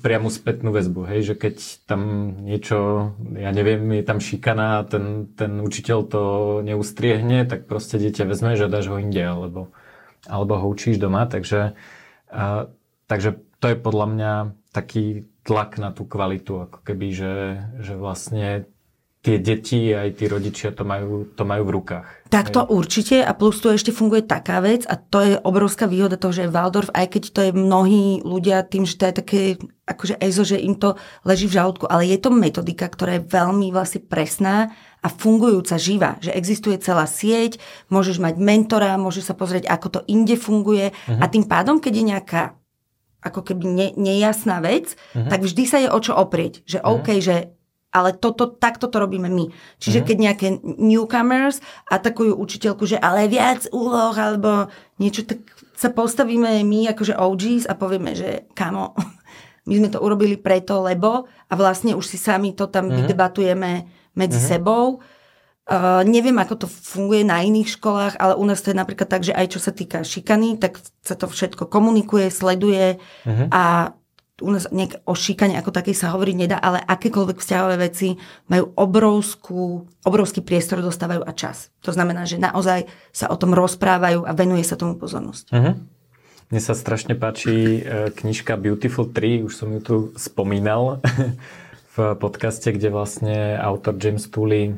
Speaker 2: priamu spätnú väzbu, hej, že keď tam niečo, ja neviem, je tam šikana a ten, ten učiteľ to neustriehne, tak proste dieťa vezme, že dáš ho inde, alebo, alebo ho učíš doma, takže, a, takže to je podľa mňa taký tlak na tú kvalitu, ako keby, že, že vlastne tie deti aj tí rodičia to majú, to majú v rukách.
Speaker 3: Tak to určite a plus tu ešte funguje taká vec a to je obrovská výhoda toho, že Waldorf, aj keď to je mnohí ľudia tým, že to je také akože EZO, že im to leží v žalúdku, ale je to metodika, ktorá je veľmi vlastne presná a fungujúca, živá, že existuje celá sieť, môžeš mať mentora, môžeš sa pozrieť, ako to inde funguje uh-huh. a tým pádom, keď je nejaká ako keby ne, nejasná vec, uh-huh. tak vždy sa je o čo oprieť. Že uh-huh. OK, že ale toto, takto to robíme my. Čiže mm-hmm. keď nejaké newcomers atakujú učiteľku, že ale viac úloh alebo niečo, tak sa postavíme my akože OGs a povieme, že kamo, (laughs) my sme to urobili preto, lebo a vlastne už si sami to tam mm-hmm. vydebatujeme medzi mm-hmm. sebou. Uh, neviem, ako to funguje na iných školách, ale u nás to je napríklad tak, že aj čo sa týka šikany, tak sa to všetko komunikuje, sleduje uh-huh. a u nás nejak o šikane ako takej sa hovoriť nedá, ale akékoľvek vzťahové veci majú obrovskú, obrovský priestor dostávajú a čas. To znamená, že naozaj sa o tom rozprávajú a venuje sa tomu pozornosť. Uh-huh.
Speaker 2: Mne sa strašne páči e, knižka Beautiful 3, už som ju tu spomínal (laughs) v podcaste, kde vlastne autor James Tooley e,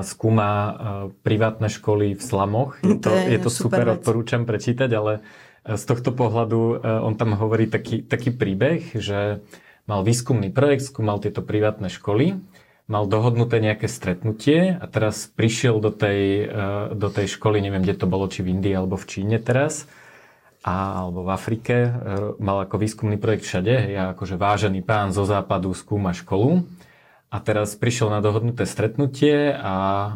Speaker 2: skúma e, privátne školy v slamoch. Je to, to je, je to super, super odporúčam prečítať, ale z tohto pohľadu e, on tam hovorí taký, taký príbeh, že mal výskumný projekt, skúmal tieto privátne školy, mal dohodnuté nejaké stretnutie a teraz prišiel do tej, e, do tej školy, neviem, kde to bolo, či v Indii alebo v Číne teraz, a, alebo v Afrike, e, mal ako výskumný projekt všade, ja akože vážený pán zo západu skúma školu a teraz prišiel na dohodnuté stretnutie a uh,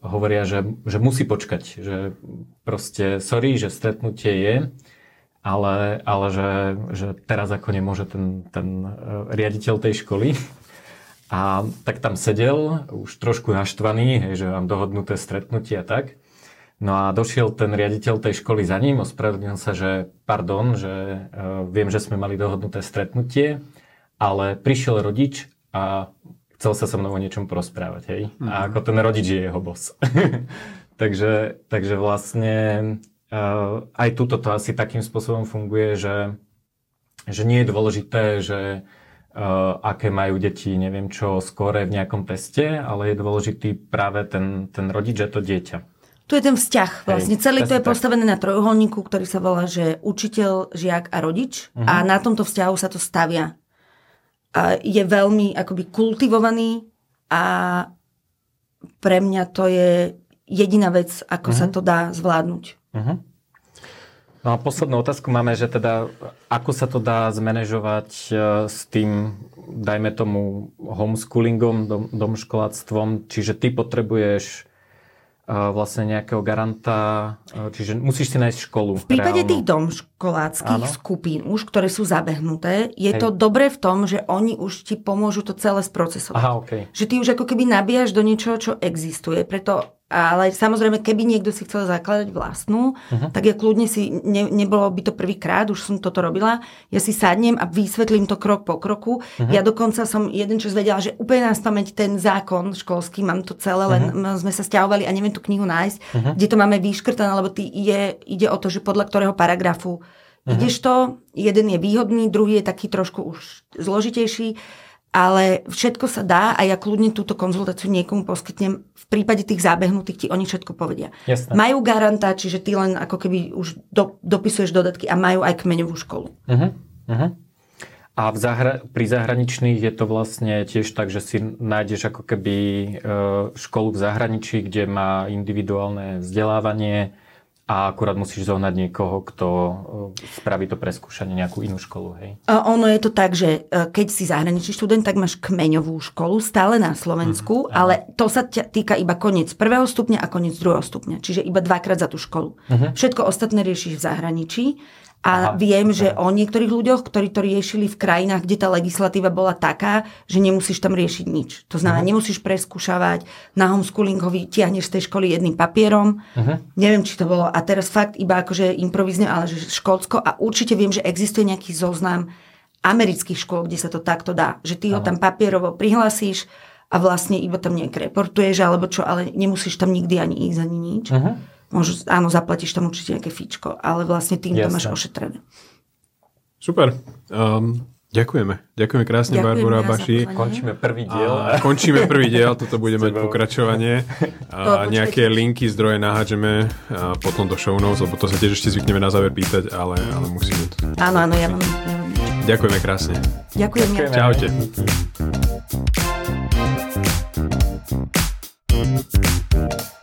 Speaker 2: hovoria, že, že musí počkať, že proste sorry, že stretnutie je, ale, ale že, že teraz ako nemôže ten, ten uh, riaditeľ tej školy. (laughs) A tak tam sedel, už trošku naštvaný, hej, že mám dohodnuté stretnutie a tak. No a došiel ten riaditeľ tej školy za ním, ospravedlnil sa, že pardon, že uh, viem, že sme mali dohodnuté stretnutie, ale prišiel rodič a chcel sa so mnou o niečom porozprávať, hej. Mm-hmm. A mhm. ako ten rodič je jeho boss. (laughs) takže, takže vlastne uh, aj túto to asi takým spôsobom funguje, že, že nie je dôležité, že uh, aké majú deti, neviem čo, skore v nejakom teste, ale je dôležitý práve ten, ten rodič a to dieťa.
Speaker 3: Tu je ten vzťah vlastne. Hej, Celý to je tak. postavené na trojuholníku, ktorý sa volá, že učiteľ, žiak a rodič. Uh-huh. A na tomto vzťahu sa to stavia. Je veľmi akoby kultivovaný a pre mňa to je jediná vec, ako uh-huh. sa to dá zvládnuť. Uh-huh.
Speaker 2: No a poslednú otázku máme, že teda ako sa to dá zmanéžovať e, s tým, dajme tomu, homeschoolingom, dom, domškoláctvom, čiže ty potrebuješ vlastne nejakého garanta, čiže musíš si nájsť školu.
Speaker 3: V prípade reálnu. tých domškoláckých Áno. skupín už, ktoré sú zabehnuté, je Hej. to dobré v tom, že oni už ti pomôžu to celé sprocesovať.
Speaker 2: Aha, okay.
Speaker 3: Že ty už ako keby nabíjaš do niečoho, čo existuje. Preto ale samozrejme, keby niekto si chcel zakladať vlastnú, uh-huh. tak ja kľudne si, ne, nebolo by to prvýkrát, už som toto robila, ja si sadnem a vysvetlím to krok po kroku. Uh-huh. Ja dokonca som jeden čas vedela, že úplne nás pamäť ten zákon školský, mám to celé, len uh-huh. sme sa stiahovali a neviem tú knihu nájsť, uh-huh. kde to máme vyškrtané, lebo tý je, ide o to, že podľa ktorého paragrafu uh-huh. ideš to, jeden je výhodný, druhý je taký trošku už zložitejší ale všetko sa dá a ja kľudne túto konzultáciu niekomu poskytnem. V prípade tých zábehnutých ti oni všetko povedia.
Speaker 2: Jasne.
Speaker 3: Majú garanta, čiže ty len ako keby už do, dopisuješ dodatky a majú aj kmeňovú školu. Uh-huh. Uh-huh.
Speaker 2: A v zahra- pri zahraničných je to vlastne tiež tak, že si nájdeš ako keby e, školu v zahraničí, kde má individuálne vzdelávanie, a akurát musíš zohnať niekoho, kto e, spraví to preskúšanie, nejakú inú školu. Hej?
Speaker 3: A ono je to tak, že e, keď si zahraničný študent, tak máš kmeňovú školu stále na Slovensku, mm, ale to sa týka iba koniec prvého stupňa a koniec druhého stupňa. Čiže iba dvakrát za tú školu. Mm-hmm. Všetko ostatné riešiš v zahraničí a Aha, viem, že o niektorých ľuďoch, ktorí to riešili v krajinách, kde tá legislatíva bola taká, že nemusíš tam riešiť nič. To znamená, uh-huh. nemusíš preskúšavať, na homeschooling ho vytiahneš z tej školy jedným papierom. Uh-huh. Neviem, či to bolo. A teraz fakt iba akože improvizne, ale že Škótsko. A určite viem, že existuje nejaký zoznam amerických škôl, kde sa to takto dá. Že ty uh-huh. ho tam papierovo prihlasíš a vlastne iba tam nejak reportuješ, alebo čo, ale nemusíš tam nikdy ani ísť, ani nič. Uh-huh. Môžu, áno, zaplatíš tam určite nejaké fičko, ale vlastne tým Jasne. to máš ošetrené.
Speaker 1: Super. Um, ďakujeme. Ďakujeme krásne, ďakujeme Barbara Baši.
Speaker 2: Končíme prvý diel.
Speaker 1: A, (laughs) končíme prvý diel, toto bude mať pokračovanie. (laughs) A, nejaké linky, zdroje nahážeme a potom do show notes, lebo to sa tiež ešte zvykneme na záver pýtať, ale, ale musíme. To...
Speaker 3: Áno, áno, ja mám.
Speaker 1: Ďakujeme krásne.
Speaker 3: Ďakujem. Ďakujeme.
Speaker 1: Čaute. Thank.